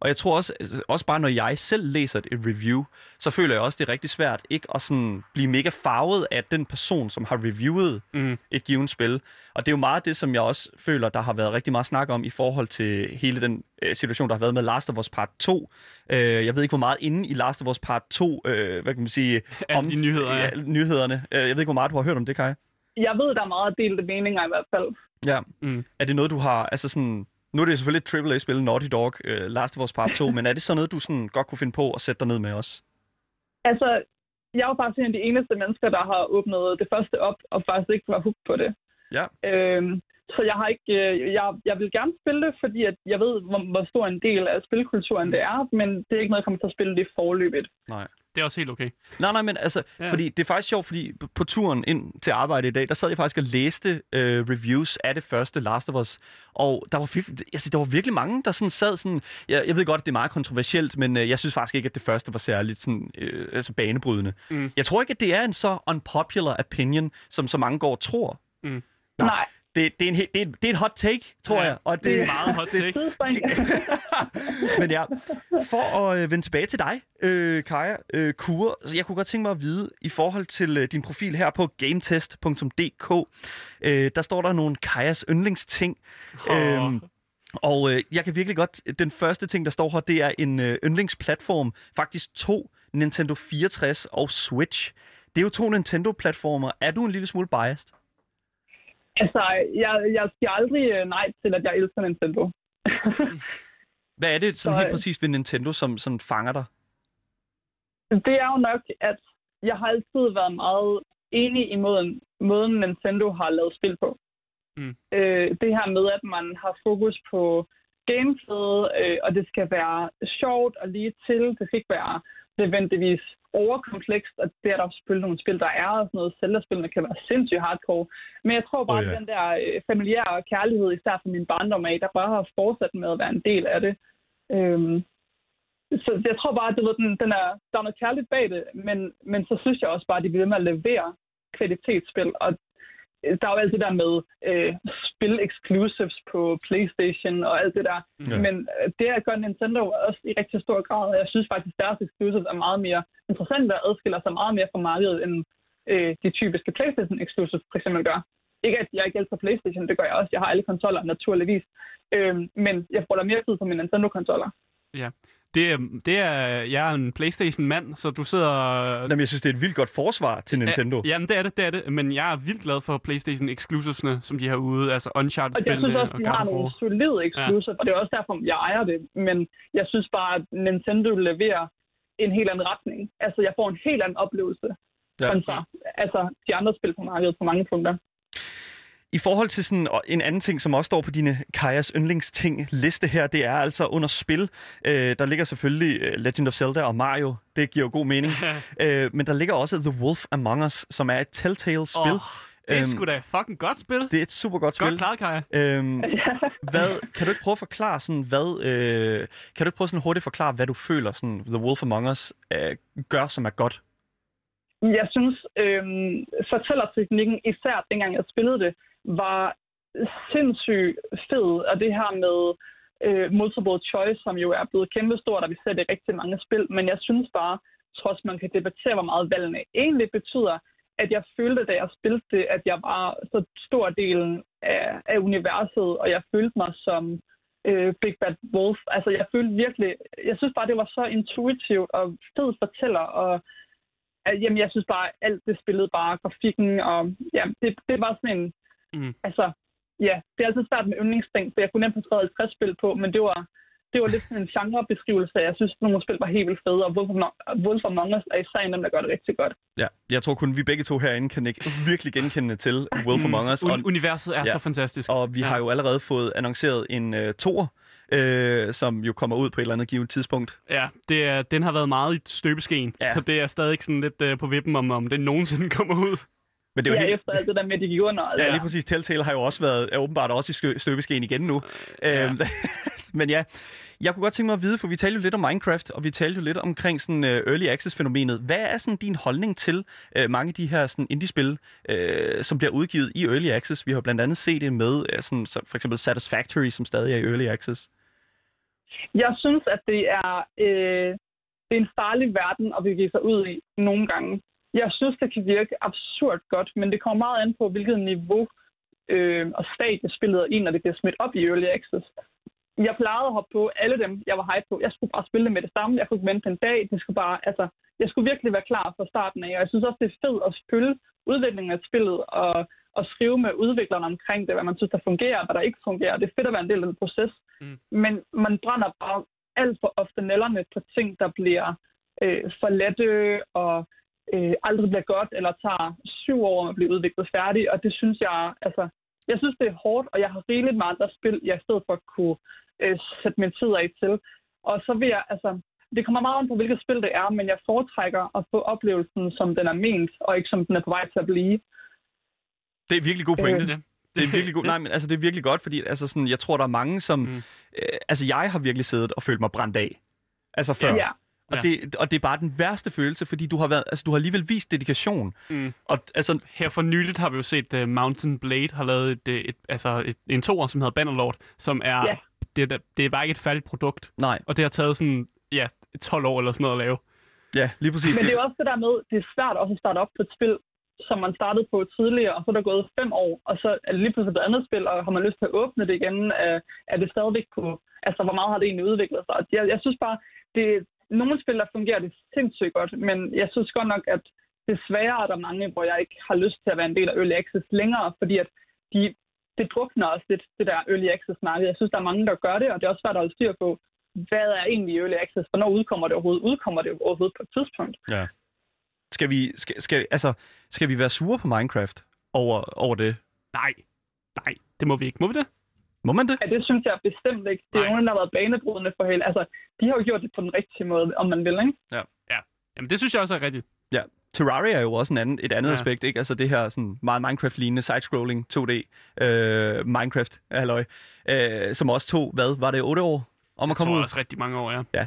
Og jeg tror også, også bare når jeg selv læser et review, så føler jeg også, det er rigtig svært ikke at sådan blive mega farvet af den person, som har reviewet Mm. et givet spil. Og det er jo meget det, som jeg også føler, der har været rigtig meget snak om i forhold til hele den øh, situation, der har været med Last of Us Part 2. Øh, jeg ved ikke, hvor meget inde i Last of Us Part 2, øh, hvad kan man sige, Alle de nyheder, ja. nyhederne. Øh, jeg ved ikke, hvor meget du har hørt om det, Kai. Jeg ved, der er meget delte meninger i hvert fald. Ja. Mm. Er det noget, du har, altså sådan, nu er det selvfølgelig et AAA-spil, Naughty Dog, øh, Last of Us Part 2, men er det så noget, du sådan godt kunne finde på at sætte dig ned med os? Altså, jeg er jo faktisk en af de eneste mennesker, der har åbnet det første op, og faktisk ikke var hooked på det. Ja. Øhm, så jeg har ikke, øh, jeg, jeg vil gerne spille det, fordi at jeg ved, hvor, hvor stor en del af spilkulturen det er, men det er ikke noget, jeg kommer til at spille det forløbet. Nej. Det er også helt okay. Nej, nej, men altså, Ja. fordi det er faktisk sjovt, fordi på- turen ind til arbejde i dag, der sad jeg faktisk og læste øh, reviews af det første Last of Us, og der var, virkelig, altså, der var virkelig mange, der sådan sad sådan, jeg, jeg ved godt, at det er meget kontroversielt, men øh, jeg synes faktisk ikke, at det første var særligt sådan, øh, altså banebrydende. Mm. Jeg tror ikke, at det er en så unpopular opinion, som så mange går og tror. Mm. Nej, Det, det, er en, det, er, det er et hot take, tror Ja, jeg. Og det, det er meget hot take. Men ja, for at øh, vende tilbage til dig, øh, Kaja øh, Kure, så jeg kunne godt tænke mig at vide, i forhold til øh, din profil her på gametest.dk, øh, der står der nogle Kajas yndlingsting. Åh. Øhm, og øh, jeg kan virkelig godt, den første ting, der står her, det er en øh, yndlingsplatform, faktisk to, Nintendo 64 og Switch. Det er jo to Nintendo-platformer. Er du en lille smule biased? Altså, jeg, jeg siger aldrig øh, nej til, at jeg elsker Nintendo. Hvad er det sådan Så, helt øh, præcis ved Nintendo, som, som fanger dig? Det er jo nok, at jeg har altid været meget enig i måden, måden Nintendo har lavet spil på. Mm. Øh, det her med, at man har fokus på gameplayet, øh, og det skal være sjovt og lige til. Det skal ikke være nødvendigvis overkomplekst, og det er der selvfølgelig nogle spil, der er, og sådan noget. Zelda-spillene kan være sindssygt hardcore. Men jeg tror bare, Oh, ja. at den der øh, familiære kærlighed, især for min barndom af, der bare har fortsat med at være en del af det. Øhm, så jeg tror bare, at det, ved, den, den er, der er noget kærligt bag det, men, men så synes jeg også bare, at de bliver med at levere kvalitetsspil. Og øh, der er jo alt det der med øh, spil exclusives på Playstation og alt det der. Ja. Ja. Men øh, det at gør Nintendo også i rigtig stor grad, og jeg synes faktisk, at deres exclusives er meget mere interessante og adskiller sig meget mere fra markedet, end øh, de typiske Playstation exclusives for eksempel gør. Ikke at jeg ikke elsker Playstation, det gør jeg også. Jeg har alle konsoller, naturligvis. Øh, men jeg bruger mere tid på mine Nintendo-konsoller. Det, er- det er, jeg er en Playstation-mand, så du sidder... Jamen, jeg synes, det er et vildt godt forsvar til Nintendo. Ja, jamen, det er det, det er det. Men jeg er vildt glad for Playstation exclusivesne, som de har ude. Altså Og jeg synes Uncharted-spillene også, og de har nogle solide exclusive, ja. og det er også derfor, jeg ejer det. Men jeg synes bare, at Nintendo leverer en helt anden retning. Altså, jeg får en helt anden oplevelse Ja. kontra altså, de andre spil på markedet på mange punkter. I forhold til sådan og en anden ting, som også står på dine Kajas yndlingsting liste her, det er altså under spil. Øh, der ligger selvfølgelig øh, Legend of Zelda og Mario. Det giver jo god mening. øh, men der ligger også The Wolf Among Us, som er et Telltale-spil. Åh, det er Øhm, sgu da fucking godt spil. Det er et super godt Godt spil. klaret, Kaja. Øhm, hvad, kan du ikke prøve at forklare sådan, hvad, øh, kan du ikke prøve sådan hurtigt forklare, hvad du føler, sådan, The Wolf Among Us øh, gør, som er godt? Jeg synes, øhm, fortællerteknikken, især dengang jeg spillede det, var sindssygt fed. Og det her med øh, multiple choice, som jo er blevet kæmpestort, og vi ser det i rigtig mange spil. Men jeg synes bare, trods man kan debattere, hvor meget valgene egentlig betyder, at jeg følte, da jeg spillede det, at jeg var så stor del af, af universet, og jeg følte mig som øh, Big Bad Wolf. Altså, jeg følte virkelig... Jeg synes bare, det var så intuitivt og fed fortæller, og at, jamen, jeg synes bare, alt det spillede bare grafikken, og ja, det, det var sådan en... Mm. Altså, ja, det er altid svært med yndlingsting, så jeg kunne nemt have skrevet 50 spil på, men det var, det var lidt sådan en genrebeskrivelse. Jeg synes, at nogle spil var helt vildt fede, og Wolf Among Us er især en af dem, der gør det rigtig godt. Ja, jeg tror kun, vi begge to herinde kan ikke virkelig genkende til Wolf mm, Among Us. Og, universet er ja, så fantastisk. Og vi ja. har jo allerede fået annonceret en uh, tor, øh, som jo kommer ud på et eller andet givet tidspunkt. Ja, det er, den har været meget i støbeskeen, ja. så det er stadig sådan lidt uh, på vippen, om, om den nogensinde kommer ud. Men det var ja, helt... efter alt det der med, at de gik under. Ja, lige præcis. Telltale har jo også været er åbenbart også i støbeskeen igen nu. Ja. Øhm, men ja, jeg kunne godt tænke mig at vide, for vi talte jo lidt om Minecraft, og vi talte jo lidt omkring sådan uh, early access-fænomenet. Hvad er sådan din holdning til uh, mange af de her sådan indie-spil, uh, som bliver udgivet i early access? Vi har blandt andet set det med uh, sådan, så for eksempel Satisfactory, som stadig er i early access. Jeg synes, at det er, øh, det er en farlig verden at begive sig ud i nogle gange. Jeg synes, det kan virke absurd godt, men det kommer meget an på, hvilket niveau øh, og stadie spillet er i, når det bliver smidt op i Early Access. Jeg plejede at hoppe på alle dem, jeg var hype på. Jeg skulle bare spille det med det samme. Jeg kunne ikke vente en dag. Det skulle bare, altså, jeg skulle virkelig være klar fra starten af. Og jeg synes også, det er fedt at spille udviklingen af spillet og, og skrive med udviklerne omkring det, hvad man synes, der fungerer og hvad der ikke fungerer. Det er fedt at være en del af den proces. Mm. Men man brænder bare alt for ofte nælderne på ting, der bliver øh, for lette og øh, aldrig bliver godt, eller tager syv år at blive udviklet færdig, og det synes jeg, altså, jeg synes, det er hårdt, og jeg har rigeligt meget andre spil, jeg i stedet for at kunne øh, sætte min tid af til. Og så vil jeg, altså, det kommer meget an på, hvilket spil det er, men jeg foretrækker at få oplevelsen, som den er ment, og ikke som den er på vej til at blive. Det er virkelig god pointe, øh, det. Det er virkelig godt. Nej, men altså, det er virkelig godt, fordi altså, sådan, jeg tror, der er mange, som... Mm. Øh, altså, jeg har virkelig siddet og følt mig brændt af. Altså før. Ja. Og, ja. det, og det er bare den værste følelse, fordi du har, været, altså, du har alligevel vist dedikation. Mm. Og, altså, Her for nyligt har vi jo set, uh, Mountain Blade har lavet et, et, et, altså et, en toer, som hedder Bannerlord, som er... Ja. Det, det er bare ikke et færdigt produkt. Nej. Og det har taget sådan, ja, 12 år eller sådan noget at lave. Ja, lige præcis. Men det er jo også det der med, det er svært også at starte op på et spil, som man startede på tidligere, og så er der gået fem år, og så er det lige pludselig et andet spil, og har man lyst til at åbne det igen, er det stadigvæk på, altså hvor meget har det egentlig udviklet sig? Jeg, jeg synes bare, det, nogle spil, der fungerer det sindssygt godt, men jeg synes godt nok, at desværre er der mange, hvor jeg ikke har lyst til at være en del af Early Access længere, fordi at de, det drukner også lidt, det der Early Access-marked. Jeg synes, der er mange, der gør det, og det er også svært at holde styr på, hvad er egentlig Early Access? Hvornår udkommer det overhovedet? Udkommer det overhovedet på et tidspunkt? Ja. Skal vi, skal, skal, altså, skal vi være sure på Minecraft over, over det? Nej. Nej, det må vi ikke. Må vi det? Må man det? Ja, det synes jeg bestemt ikke. Det er nogen, der har været banebrydende for hele. Altså, de har jo gjort det på den rigtige måde, om man vil, ikke? Ja. ja. Jamen, det synes jeg også er rigtigt. Ja. Terraria er jo også en anden, et andet ja. aspekt, ikke? Altså det her sådan meget Minecraft-lignende side-scrolling 2D øh, Minecraft, halløj, øh, som også tog, hvad, var det 8 år om at komme ud? Jeg også rigtig mange år, ja. Ja.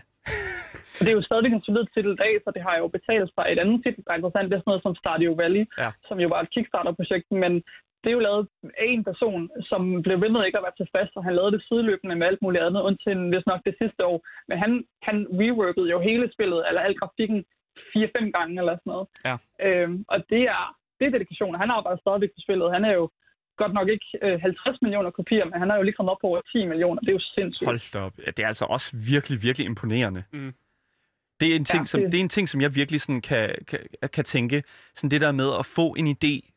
Og det er jo stadig en solid titel i dag, så det har jo betalt sig. Et andet titel, der er interessant, det er sådan noget som Stardew Valley, ja. som jo var et Kickstarter-projekt, men det er jo lavet af en person, som blev ved med ikke at være tilfreds, og han lavede det sideløbende med alt muligt andet, undtil hvis nok det sidste år. Men han, han reworkede jo hele spillet, eller al grafikken, 4-5 gange eller sådan noget. Ja. Øhm, og det er, det er dedikation, han arbejder stadigvæk på spillet. Han er jo godt nok ikke øh, 50 millioner kopier, men han har jo lige kommet op på over 10 millioner. Det er jo sindssygt. Hold da op. Ja, det er altså også virkelig, virkelig imponerende. Mm. Det er, en ting, ja, som, det... det er en ting, som jeg virkelig sådan kan, kan, kan tænke. Sådan det der med at få en idé,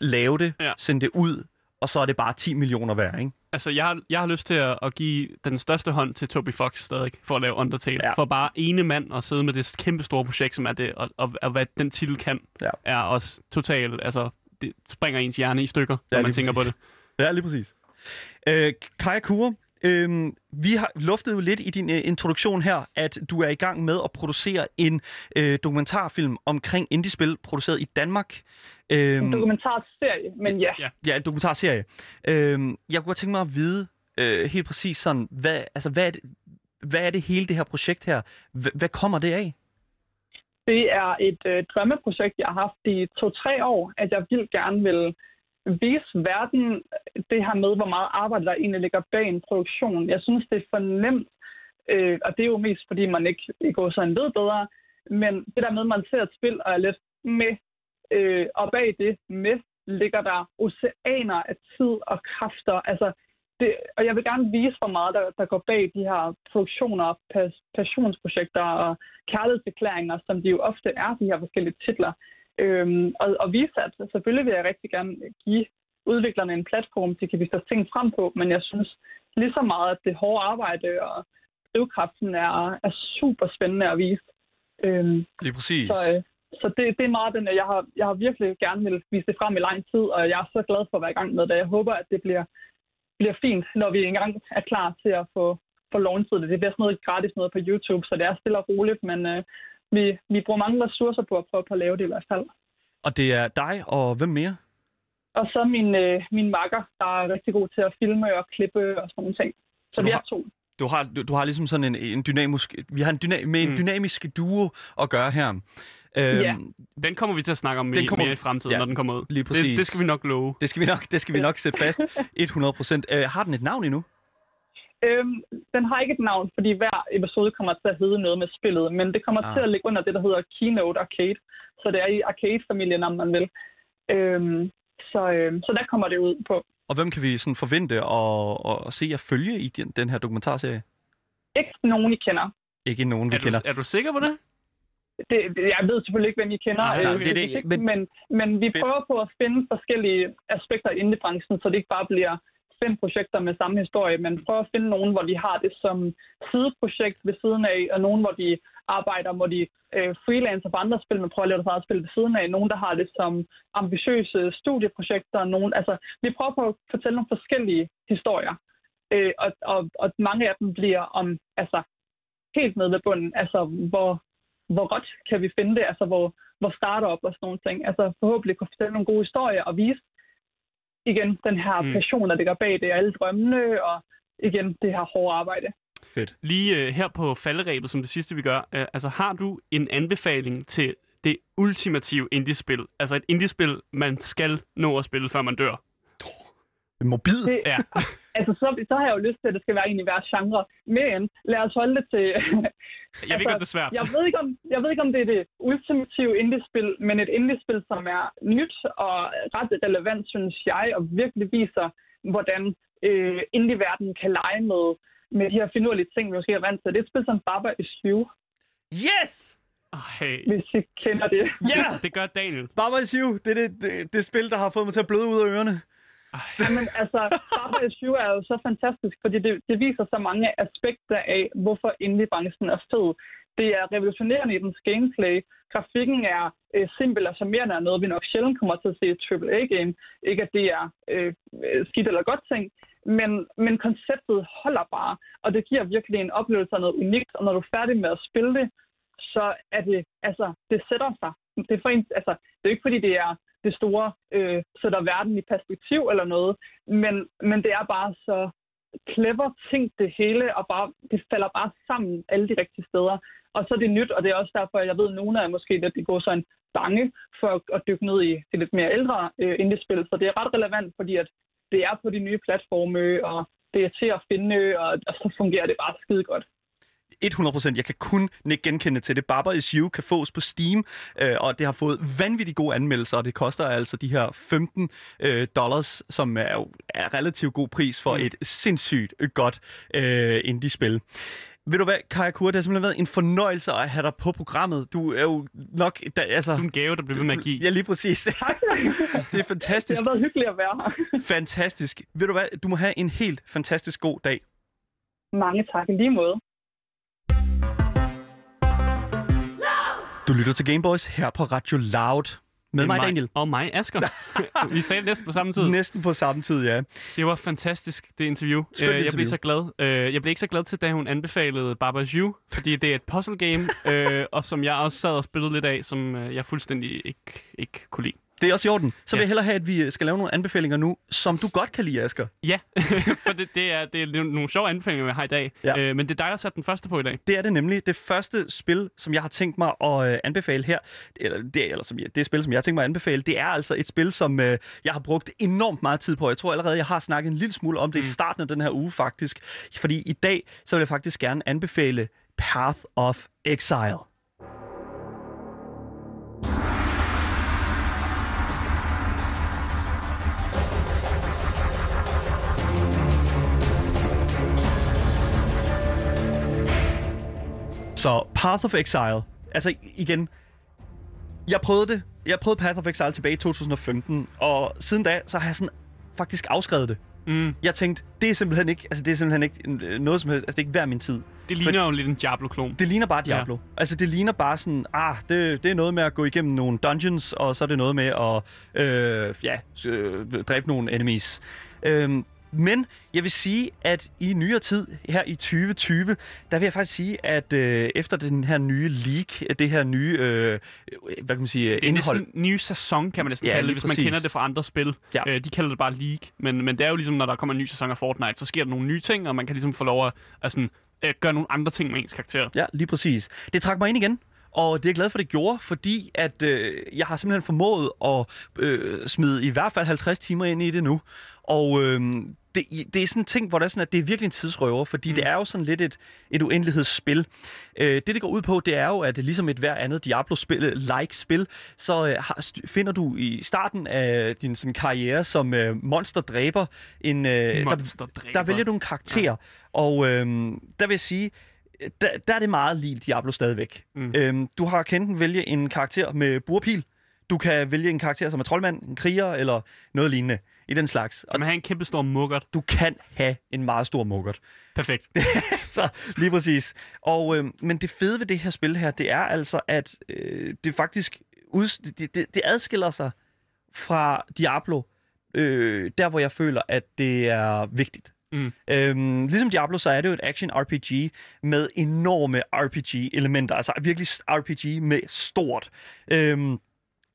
lave det, ja. sende det ud, og så er det bare 10 millioner værd, ikke? Altså, jeg har, jeg har lyst til at, at give den største hånd til Toby Fox stadig, for at lave Undertale. Ja. For bare ene mand at sidde med det kæmpe store projekt, som er det, og, og, og hvad den titel kan, ja. er også totalt, altså, det springer ens hjerne i stykker, ja, når man tænker præcis. på det. Ja, lige præcis. Øh, Kaja Kure, Øhm, vi har luftet jo lidt i din øh, introduktion her, at du er i gang med at producere en øh, dokumentarfilm omkring indiespil, produceret i Danmark. Øhm, en dokumentarserie, men ja. Ja, ja en dokumentarserie. Øhm, jeg kunne godt tænke mig at vide øh, helt præcis sådan, hvad, altså, hvad, er det, hvad er det hele det her projekt her? H- hvad kommer det af? Det er et øh, drømmeprojekt, jeg har haft i to-tre år, at jeg vil gerne vil vise verden det her med, hvor meget arbejde der egentlig ligger bag en produktion. Jeg synes, det er for nemt, øh, og det er jo mest, fordi man ikke går sådan ved bedre, men det der med, at man ser et spil og er lidt med, øh, og bag det med ligger der oceaner af tid og kræfter. Altså, det, og jeg vil gerne vise, hvor meget der, der går bag de her produktioner, pas, passionsprojekter og kærlighedserklæringer, som de jo ofte er, de her forskellige titler. Øhm, og, og vise, at selvfølgelig vil jeg rigtig gerne give udviklerne en platform, de kan vise deres ting frem på, men jeg synes lige så meget, at det hårde arbejde og drivkraften er, er super spændende at vise. Øhm, Lige præcis. så øh, så det, det er meget den, at jeg har, jeg har virkelig gerne vil vise det frem i lang tid, og jeg er så glad for at være i gang med det. Jeg håber, at det bliver, bliver fint, når vi engang er klar til at få, få launchet det. Det bliver sådan noget gratis noget på YouTube, så det er stille og roligt, men øh, vi, vi bruger mange ressourcer på at prøve på at lave det i hvert fald. Og det er dig og hvem mere? Og så min, øh, min makker, der er rigtig god til at filme og klippe og sådan nogle ting. Så, Så vi er har- to. Du har, du, du har ligesom sådan en, en dynamisk... Vi har en, dyna, med en Mm. dynamisk duo at gøre her. Øhm, Ja. Den kommer vi til at snakke om Den mere, kommer- mere i fremtiden, ja, når den kommer ud. lige præcis. Det, det skal vi nok love. Det skal vi nok, det skal vi nok sætte fast 100 procent. Øh, har den et navn endnu? Øhm, den har ikke et navn, fordi hver episode kommer til at hedde noget med spillet, men det kommer Ah. til at ligge under det, der hedder Keynote Arcade. Så det er i Arcade-familien, om man vil. Øhm, så, øhm, så der kommer det ud på. Og hvem kan vi sådan forvente at, at se jer følge i den, den her dokumentarserie? Ikke nogen, I kender. Ikke nogen, vi Er du, kender. er du sikker på det? Det, jeg ved selvfølgelig ikke, hvem I kender. Nej, nej, øh, det det, men- men, men vi Fedt. prøver på at finde forskellige aspekter i indie-branchen, så det ikke bare bliver fem projekter med samme historie, men prøver at finde nogen, hvor de har det som sideprojekt ved siden af, og nogen, hvor de arbejder, hvor de øh, freelancer på andre spil, men prøver at lave deres eget spil ved siden af. Nogen, der har det som ambitiøse studieprojekter. Nogen, altså, vi prøver på at fortælle nogle forskellige historier, øh, og, og, og mange af dem bliver om, altså, helt nede ved bunden, altså, hvor, hvor godt kan vi finde det, altså, hvor, hvor startup og sådan nogle ting. Altså, forhåbentlig kunne fortælle nogle gode historier og vise igen den her Mm. passion, der ligger bag det, alle drømmene, og igen det her hårde arbejde. Fedt. Lige øh, her på falderæbet, som det sidste vi gør, øh, altså har du en anbefaling til det ultimative indie-spil? Altså et indie-spil, man skal nå at spille, før man dør. Morbid. Det, Ja. altså, så, så har jeg jo lyst til, at det skal være en i hver genre. Men lad os holde det til... Jeg ved godt, det er svært. Jeg ved, ikke, om, jeg ved ikke, om det er det ultimative indie-spil, men et indie-spil, som er nyt og ret relevant, synes jeg, og virkelig viser, hvordan øh, indie-verdenen kan lege med, med de her finurlige ting, vi måske er vant til. Det er et spil som Baba is You, Yes! Ej, hvis I kender det. Ja! det gør Daniel. Baba is you. Det er det, det, det spil, der har fået mig til at bløde ud af ørerne. Men altså, Baba Issue er jo så fantastisk, fordi det, det viser så mange aspekter af, hvorfor indie-branchen er fed. Det er revolutionerende i dens gameplay. Grafikken er øh, simpel og charmerende og noget, vi nok sjældent kommer til at se i et AAA-game. Ikke at det er øh, øh, skidt eller godt ting, men, men konceptet holder bare, og det giver virkelig en oplevelse af noget unikt, og når du er færdig med at spille det, så er det, altså, det sætter sig. Det er, for en, altså, det er ikke fordi, det er det store, øh, sætter verden i perspektiv eller noget, men, men det er bare så clever tænkt det hele, og bare, det falder bare sammen alle de rigtige steder. Og så er det nyt, og det er også derfor, jeg ved, at nogle af jer måske lidt, går sådan bange for at, at dykke ned i det lidt mere ældre øh, indiespil. Så det er ret relevant, fordi at det er på de nye platforme, og det er til at finde, og, og så fungerer det bare skide godt. 100%. Jeg kan kun genkende til det. Baba is You kan fås på Steam, øh, og det har fået vanvittigt gode anmeldelser, og det koster altså de her 15 øh, dollars, som er jo er relativt god pris for Mm. et sindssygt godt øh, indie-spil. Ved du hvad, Kaja Kur, det har simpelthen været en fornøjelse at have dig på programmet. Du er jo nok... Da, altså, Du er en gave, der bliver ved med at give. Ja, lige præcis. det er Det fantastisk. har været hyggeligt at være her. Fantastisk. Ved du hvad, du må have en helt fantastisk god dag. Mange tak i lige måde. Du lytter til Gameboys her på Radio Loud. Med mig, Daniel. Og mig, Asger. vi sagde næsten på samme tid. Næsten på samme tid, ja. Det var fantastisk, det interview. Skønt Øh, jeg blev interview. så glad. Øh, Jeg blev ikke så glad til, da hun anbefalede Barbara You, fordi det er et puzzle game, øh, og som jeg også sad og spillede lidt af, som jeg fuldstændig ikke, ikke kunne lide. Det er også i orden. Så vil Ja. jeg hellere have, at vi øh, skal lave nogle anbefalinger nu, som du godt kan lide, Asger. Ja, for det, det, er, det er nogle sjove anbefalinger, jeg har i dag. Ja. Øh, men det er dig, der satte den første på i dag. Det er det nemlig. Det første spil, som jeg har tænkt mig at øh, anbefale her, eller det, eller som, det spil, som jeg har tænkt mig at anbefale, det er altså et spil, som øh, jeg har brugt enormt meget tid på. Jeg tror allerede, jeg har snakket en lille smule om det mm. i starten af den her uge faktisk. Fordi i dag, så vil jeg faktisk gerne anbefale Path of Exile. Så Path of Exile, altså igen, jeg prøvede det. Jeg prøvede Path of Exile tilbage i 2015, og siden da, så har jeg sådan faktisk afskrevet det. Mm. Jeg tænkte, det er simpelthen ikke, altså det er simpelthen ikke øh, noget som helst, altså det er ikke værd min tid. Det ligner jo lidt en Diablo-klon. Det ligner bare Diablo. Ja. Altså, det ligner bare sådan, ah, det, det er noget med at gå igennem nogle dungeons, og så er det noget med at, øh, ja, øh, dræbe nogle enemies. Øhm, men jeg vil sige, at i nyere tid, her i 2020, der vil jeg faktisk sige, at øh, efter den her nye leak, det her nye, øh, hvad kan man sige, Det er indhold... næsten en ny sæson, kan man næsten Ja, kalde det, hvis præcis. man kender det fra andre spil. Ja. Øh, de kalder det bare League, men, men det er jo ligesom, når der kommer en ny sæson af Fortnite, så sker der nogle nye ting, og man kan ligesom få lov at, at sådan, øh, gøre nogle andre ting med ens karakter. Ja, lige præcis. Det trak mig ind igen, og det er jeg glad for, det gjorde, fordi at øh, jeg har simpelthen formået at øh, smide i hvert fald 50 timer ind i det nu. Og øh, det, det er sådan en ting, hvor det er sådan, at det er virkelig en tidsrøver, fordi mm. det er jo sådan lidt et, et uendelighedsspil. Øh, det, det går ud på, det er jo, at ligesom et hver andet Diablo-like spil, så øh, har, finder du i starten af din sådan, karriere som øh, monsterdræber en... Øh, der, Monster der vælger du en karakter, ja. og øhm, der vil jeg sige, der, der er det meget lige Diablo stadigvæk. Mm. Mm. Øhm, du har kan enten vælge en karakter med burpil, du kan vælge en karakter som er troldmand, en kriger eller noget lignende i den slags. Og Kan man have en kæmpe stor muggert? du kan have en meget stor muggert. Perfekt. så lige præcis. Og, øh, men det fede ved det her spil her, det er altså, at øh, det faktisk ud, det, det, det adskiller sig fra Diablo, øh, der hvor jeg føler, at det er vigtigt. Mm. Øhm, ligesom Diablo, så er det jo et action-RPG med enorme RPG-elementer. Altså virkelig RPG med stort. Øhm,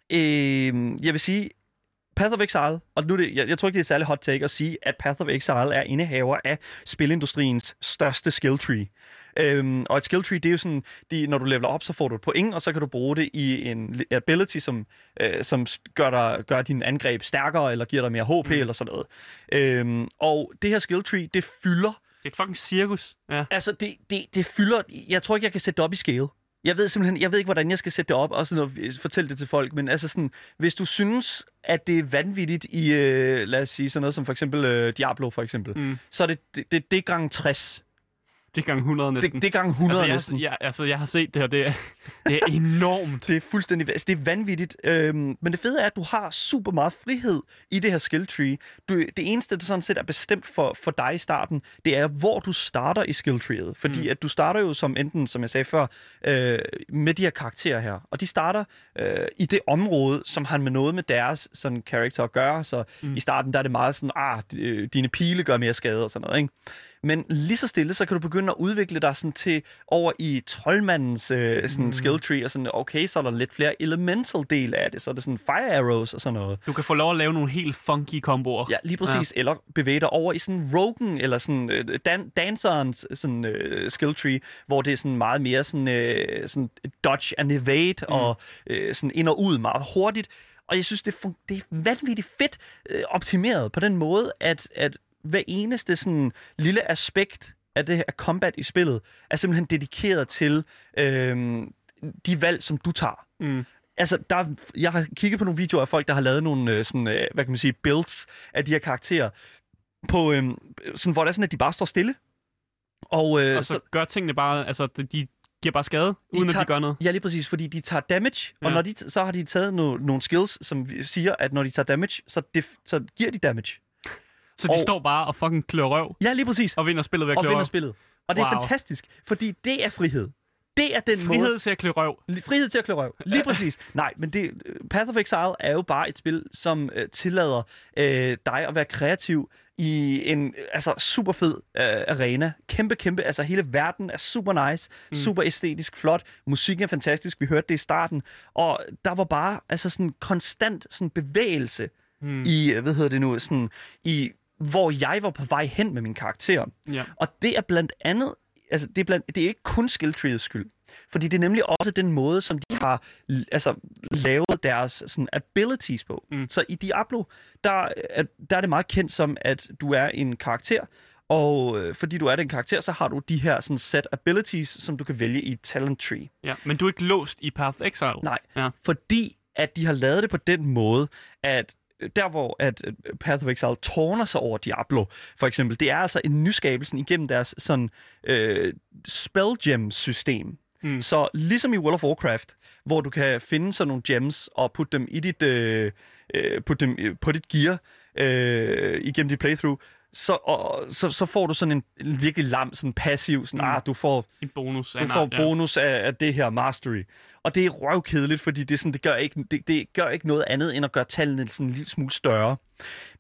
øhm, jeg vil sige, Path of Exile, og nu det, jeg, jeg tror ikke, det er et særligt hot take at sige, at Path of Exile er indehaver af spilindustriens største skill tree. Øhm, og et skill tree, det er jo sådan, de, når du leveler op, så får du et point, og så kan du bruge det i en ability, som, øh, som gør, dig, gør din angreb stærkere, eller giver dig mere HP, mm. eller sådan noget. Øhm, og det her skill tree, det fylder Det er et fucking cirkus. Ja. Altså, det, det, det fylder... Jeg tror ikke, jeg kan sætte det op i scale. Jeg ved simpelthen, jeg ved ikke, hvordan jeg skal sætte det op og sådan noget, fortælle det til folk, men altså sådan, hvis du synes, at det er vanvittigt i, øh, lad os sige, sådan noget som for eksempel øh, Diablo for eksempel, Mm. så er det, det, det, det er gang 60. Det gang 100 næsten. Det, det gang 100 altså, jeg, næsten. jeg, altså, jeg har set det her. Det er, det er enormt. Det er fuldstændig altså, det er vanvittigt. Øhm, men det fede er, at du har super meget frihed i det her skill tree. Du, det eneste, der sådan set er bestemt for, for dig i starten, det er, hvor du starter i skill treet. Fordi Mm. at du starter jo som enten, som jeg sagde før, øh, med de her karakterer her. Og de starter øh, i det område, som har med noget med deres sådan, karakter at gøre. Så Mm. i starten, der er det meget sådan, ah, øh, dine pile gør mere skade og sådan noget, ikke? Men lige så stille, så kan du begynde at udvikle dig sådan til over i troldmandens øh, sådan Mm. skill tree, og sådan, okay, så er der lidt flere elemental del af det, så er det sådan fire arrows og sådan noget. Du kan få lov at lave nogle helt funky komboer. Ja, lige præcis. Ja. Eller bevæge dig over i sådan Rogan, eller sådan øh, dan- danserens sådan, øh, skill tree, hvor det er sådan meget mere sådan, øh, sådan dodge and evade, mm. og øh, sådan ind og ud meget hurtigt. Og jeg synes, det, fun- det er vanvittigt fedt øh, optimeret på den måde, at, at hver eneste sådan lille aspekt af det her combat i spillet, er simpelthen dedikeret til øh, de valg, som du tager. Mm. Altså, der, er- jeg har kigget på nogle videoer af folk, der har lavet nogle øh, sådan, øh, hvad kan man sige, builds af de her karakterer, på, øh, sådan, hvor det er sådan, at de bare står stille. Og, øh, Og så, så gør tingene bare, altså de- giver bare skade, De uden at tager- de gør noget. Ja, lige præcis, fordi de tager damage, ja. og når de, så har de taget no, nogle skills, som siger, at når de tager damage, så, def, så giver de damage. Så de og- står bare og fucking klør røv Ja, lige præcis. Og, og vinder spillet ved at og klø vinder spillet. Og det er Wow. fantastisk, fordi det er frihed. Det er den måde... Frihed til at klø røv. Frihed til at klø røv. Lige præcis. Nej, men det, Path of Exile er jo bare et spil, som øh, tillader øh, dig at være kreativ i en øh, altså super fed øh, arena. Kæmpe, kæmpe. Altså hele verden er super nice, Mm. mm. super æstetisk, flot. Musikken er fantastisk. Vi hørte det i starten. Og der var bare altså sådan konstant sådan bevægelse Mm. i, øh, hvad hedder det nu, sådan i hvor jeg var på vej hen med min karakter. Ja. Og det er blandt andet, altså det er, blandt, det er ikke kun skill trees skyld. Fordi det er nemlig også den måde, som de har altså, lavet deres sådan, abilities på. Mm. Så i Diablo, der, er, der er det meget kendt som, at du er en karakter, og øh, fordi du er den karakter, så har du de her sådan, set abilities, som du kan vælge i talent tree. ja. Men du er ikke låst i Path Exile. Nej, Ja. fordi at de har lavet det på den måde, at der hvor at øh, Path of Exile tårner sig over Diablo, for eksempel, det er altså en nyskabelsen igennem deres sådan øh, spell gem system. Mm. Så ligesom i World of Warcraft, hvor du kan finde sådan nogle gems og putte dem i dit, øh, øh, putte dem øh, på dit gear, øh, igennem dit playthrough, så, og, så, så får du sådan en, en virkelig lam, sådan passiv, sådan, Mm. ah, du får, En bonus. du får bonus af, af det her mastery. Og det er røvkedeligt, fordi det, sådan, det, gør ikke, det, det gør ikke noget andet, end at gøre tallene sådan en lille smule større.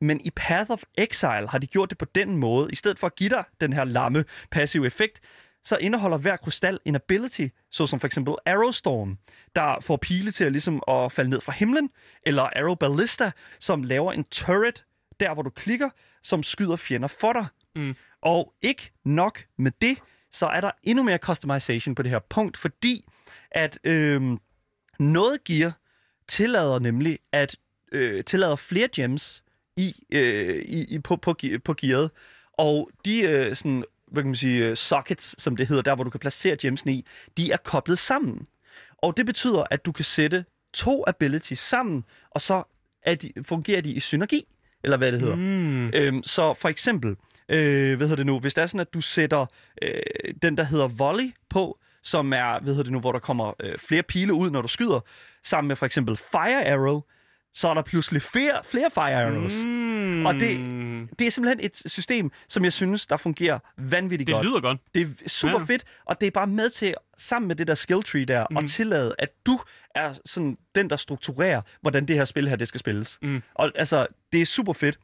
Men i Path of Exile har de gjort det på den måde. I stedet for at give dig den her lamme passive effekt, så indeholder hver krystal en ability, såsom for eksempel Arrowstorm, der får pile til at, ligesom at falde ned fra himlen, eller Arrow Ballista, som laver en turret, der hvor du klikker, som skyder fjender for dig. Mm. Og ikke nok med det, så er der endnu mere customization på det her punkt, fordi at øhm, noget gear tillader nemlig at øh, tillader flere gems i, øh, i, i på, på, på gearet, og de øh, sådan, hvad kan man sige, øh, sockets, som det hedder, der hvor du kan placere gemsene i, de er koblet sammen. Og det betyder, at du kan sætte to abilities sammen, og så er de, fungerer de i synergi, eller hvad det hedder. Mm. Øhm, så for eksempel, øh, hvad hedder det nu, hvis det er sådan, at du sætter øh, den, der hedder volley på, som er, hvad hedder det nu, hvor der kommer øh, flere pile ud, når du skyder, sammen med for eksempel fire arrow, så er der pludselig flere, flere fire arrows. Mm. Og det- Det er simpelthen et system, som jeg synes, der fungerer vanvittigt det godt. lyder godt. Det er super Ja. fedt, og det er bare med til, sammen med det der skill tree der, mm. At tillade, at du er sådan den, der strukturerer, hvordan det her spil her, det skal spilles. Mm. Og altså, det er super fedt.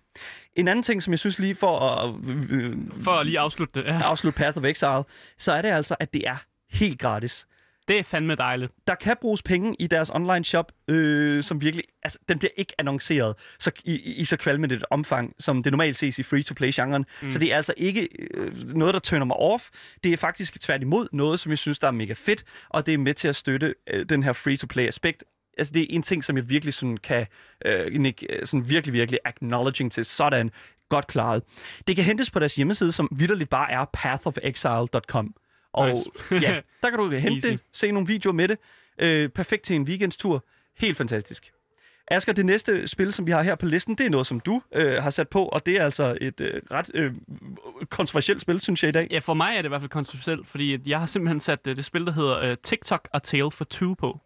En anden ting, som jeg synes lige for at øh, For at lige afslutte det. Ja. afslutte Path of Exile, så er det altså, at det er helt gratis. Det er fandme dejligt. Der kan bruges penge i deres online shop, øh, som virkelig, altså, den bliver ikke annonceret så, i, i, så kvalmende et omfang, som det normalt ses i free-to-play-genren. Mm. Så det er altså ikke øh, noget, der tønder mig off. Det er faktisk tværtimod noget, som jeg synes, der er mega fedt, og det er med til at støtte øh, den her free-to-play-aspekt. Altså, det er en ting, som jeg virkelig sådan kan øh, nikke, øh, sådan virkelig, virkelig acknowledging til sådan godt klaret. Det kan hentes på deres hjemmeside, som vidderligt bare er pathofexile.com. Og Nice. ja, der kan du hente Easy. det, se nogle videoer med det. Øh, perfekt til en weekendstur. Helt fantastisk. Asger, det næste spil, som vi har her på listen, det er noget, som du øh, har sat på, og det er altså et øh, ret øh, kontroversielt spil, synes jeg i dag. Ja, for mig er det i hvert fald kontroversielt, fordi jeg har simpelthen sat uh, det spil, der hedder uh, TikTok A Tale for Two på.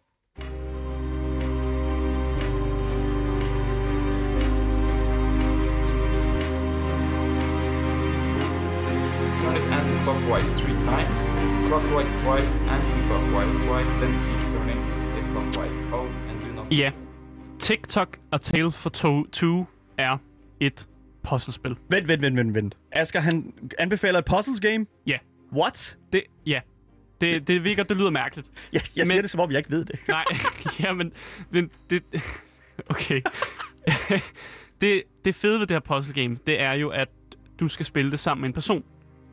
Anti-clockwise three times, clockwise twice, anti-clockwise twice, then keep turning it clockwise. Oh, and do not... Ja, TikTok A Tale for to- Two er et puzzlespil. Vent, vent, vent, vent, vent. Asger, han anbefaler et puzzles game? Ja. What? Det, ja. Det, det virker, det lyder mærkeligt. Jeg, jeg Men- siger det, som om jeg ikke ved det. Nej, jamen, men det... Okay. det, det fede ved det her puzzle game, det er jo, at du skal spille det sammen med en person.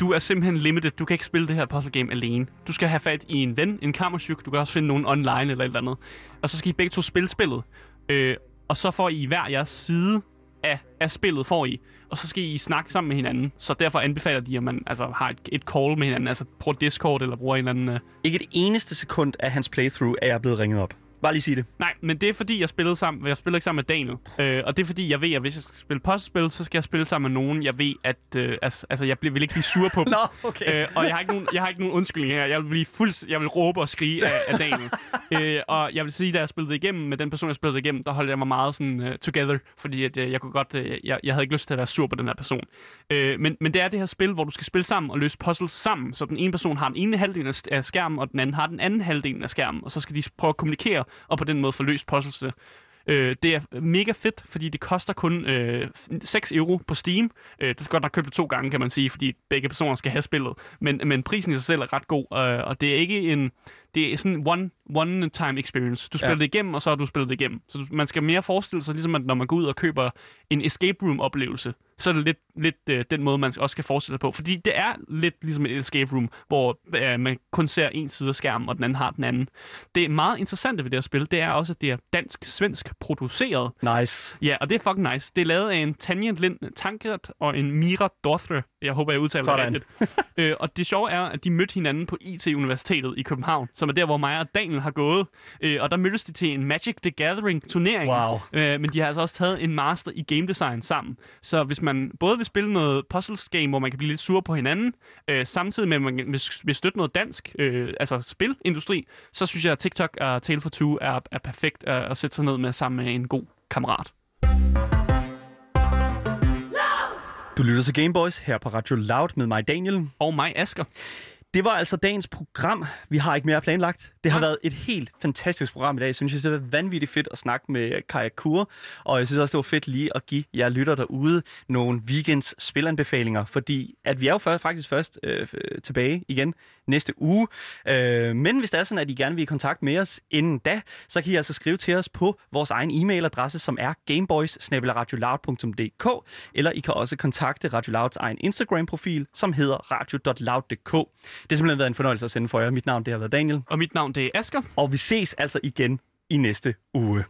Du er simpelthen limited. Du kan ikke spille det her puzzle game alene. Du skal have fat i en ven, en kammersyk. Du kan også finde nogen online eller et eller andet. Og så skal I begge to spille spillet. Øh, og så får I hver jeres side af, af spillet, får I. Og så skal I snakke sammen med hinanden. Så derfor anbefaler de, at man altså, har et, et call med hinanden. Altså bruger Discord eller bruger en eller anden... Øh, Ikke et eneste sekund af hans playthrough er jeg blevet ringet op. Bare lige sige det. Nej, men det er fordi, jeg spillede sammen, jeg spillede ikke sammen med Daniel. Øh, og det er fordi, jeg ved, at hvis jeg skal spille puzzlespil, så skal jeg spille sammen med nogen, jeg ved, at øh, altså, altså, jeg bliver, vil ikke blive sur på dem. Nå, okay. Øh, og jeg har, ikke nogen, jeg har ikke nogen undskyldning her. Jeg vil blive fuld, jeg vil råbe og skrige af, af Daniel. øh, og jeg vil sige, da jeg spillede det igennem med den person, jeg spillede det igennem, der holdt jeg mig meget sådan uh, together, fordi at, uh, jeg kunne godt, uh, jeg, jeg havde ikke lyst til at være sur på den her person. Øh, men, men det er det her spil, hvor du skal spille sammen og løse puzzles sammen, så den ene person har den ene halvdel af, af skærmen, og den anden har den anden halvdel af skærmen, og så skal de prøve at kommunikere og på den måde få løst puzzles. Øh, det er mega fedt, fordi det koster kun øh, 6 euro på Steam. Øh, du skal godt nok købe det to gange, kan man sige, fordi begge personer skal have spillet. Men, men prisen i sig selv er ret god, øh, og det er ikke en... Det er sådan en one, one time experience. Du spiller Ja. det igennem, og så har du spillet det igennem. Så du, man skal mere forestille sig, ligesom at når man går ud og køber en escape room oplevelse, så er det lidt, lidt øh, den måde, man også skal forestille sig på. Fordi det er lidt ligesom et escape room, hvor øh, man kun ser en side af skærmen, og den anden har den anden. Det er meget interessante ved det her spil, det er også, at det er dansk-svensk produceret. Nice. Ja, og det er fucking nice. Det er lavet af en Tanja Lind Tankert og en Mira Dorthre. Jeg håber, jeg udtaler det rigtigt. øh, og det sjove er, at de mødte hinanden på IT-universitetet i København, som er der, hvor mig og Daniel har gået. Øh, og der mødtes de til en Magic the Gathering-turnering. Wow. Øh, men de har altså også taget en master i game design sammen. Så hvis man både vil spille noget puzzles game, hvor man kan blive lidt sur på hinanden, øh, samtidig med, at man vil, vil støtte noget dansk, øh, altså spilindustri, så synes jeg, at TikTok og Tale for Two er, er perfekt øh, at sætte sig ned med sammen med en god kammerat. Du lytter til Gameboys her på Radio Loud med mig, Daniel. Og mig, Asker. Det var altså dagens program. Vi har ikke mere planlagt. Det har Nej. været et helt fantastisk program i dag. Jeg synes, det var vanvittigt fedt at snakke med Kaja Kur. Og jeg synes også, det var fedt lige at give jer lytter derude nogle weekends spilanbefalinger. Fordi at vi er jo først, faktisk først øh, tilbage igen næste uge. Øh, men hvis det er sådan, at I gerne vil i kontakt med os inden da, så kan I altså skrive til os på vores egen e-mailadresse, som er gameboys eller I kan også kontakte Radio Louds egen Instagram-profil, som hedder radio.loud.dk. Det har simpelthen været en fornøjelse at sende for jer. Mit navn det har været Daniel, Og mit navn, det er Asker. og vi ses altså igen i næste uge.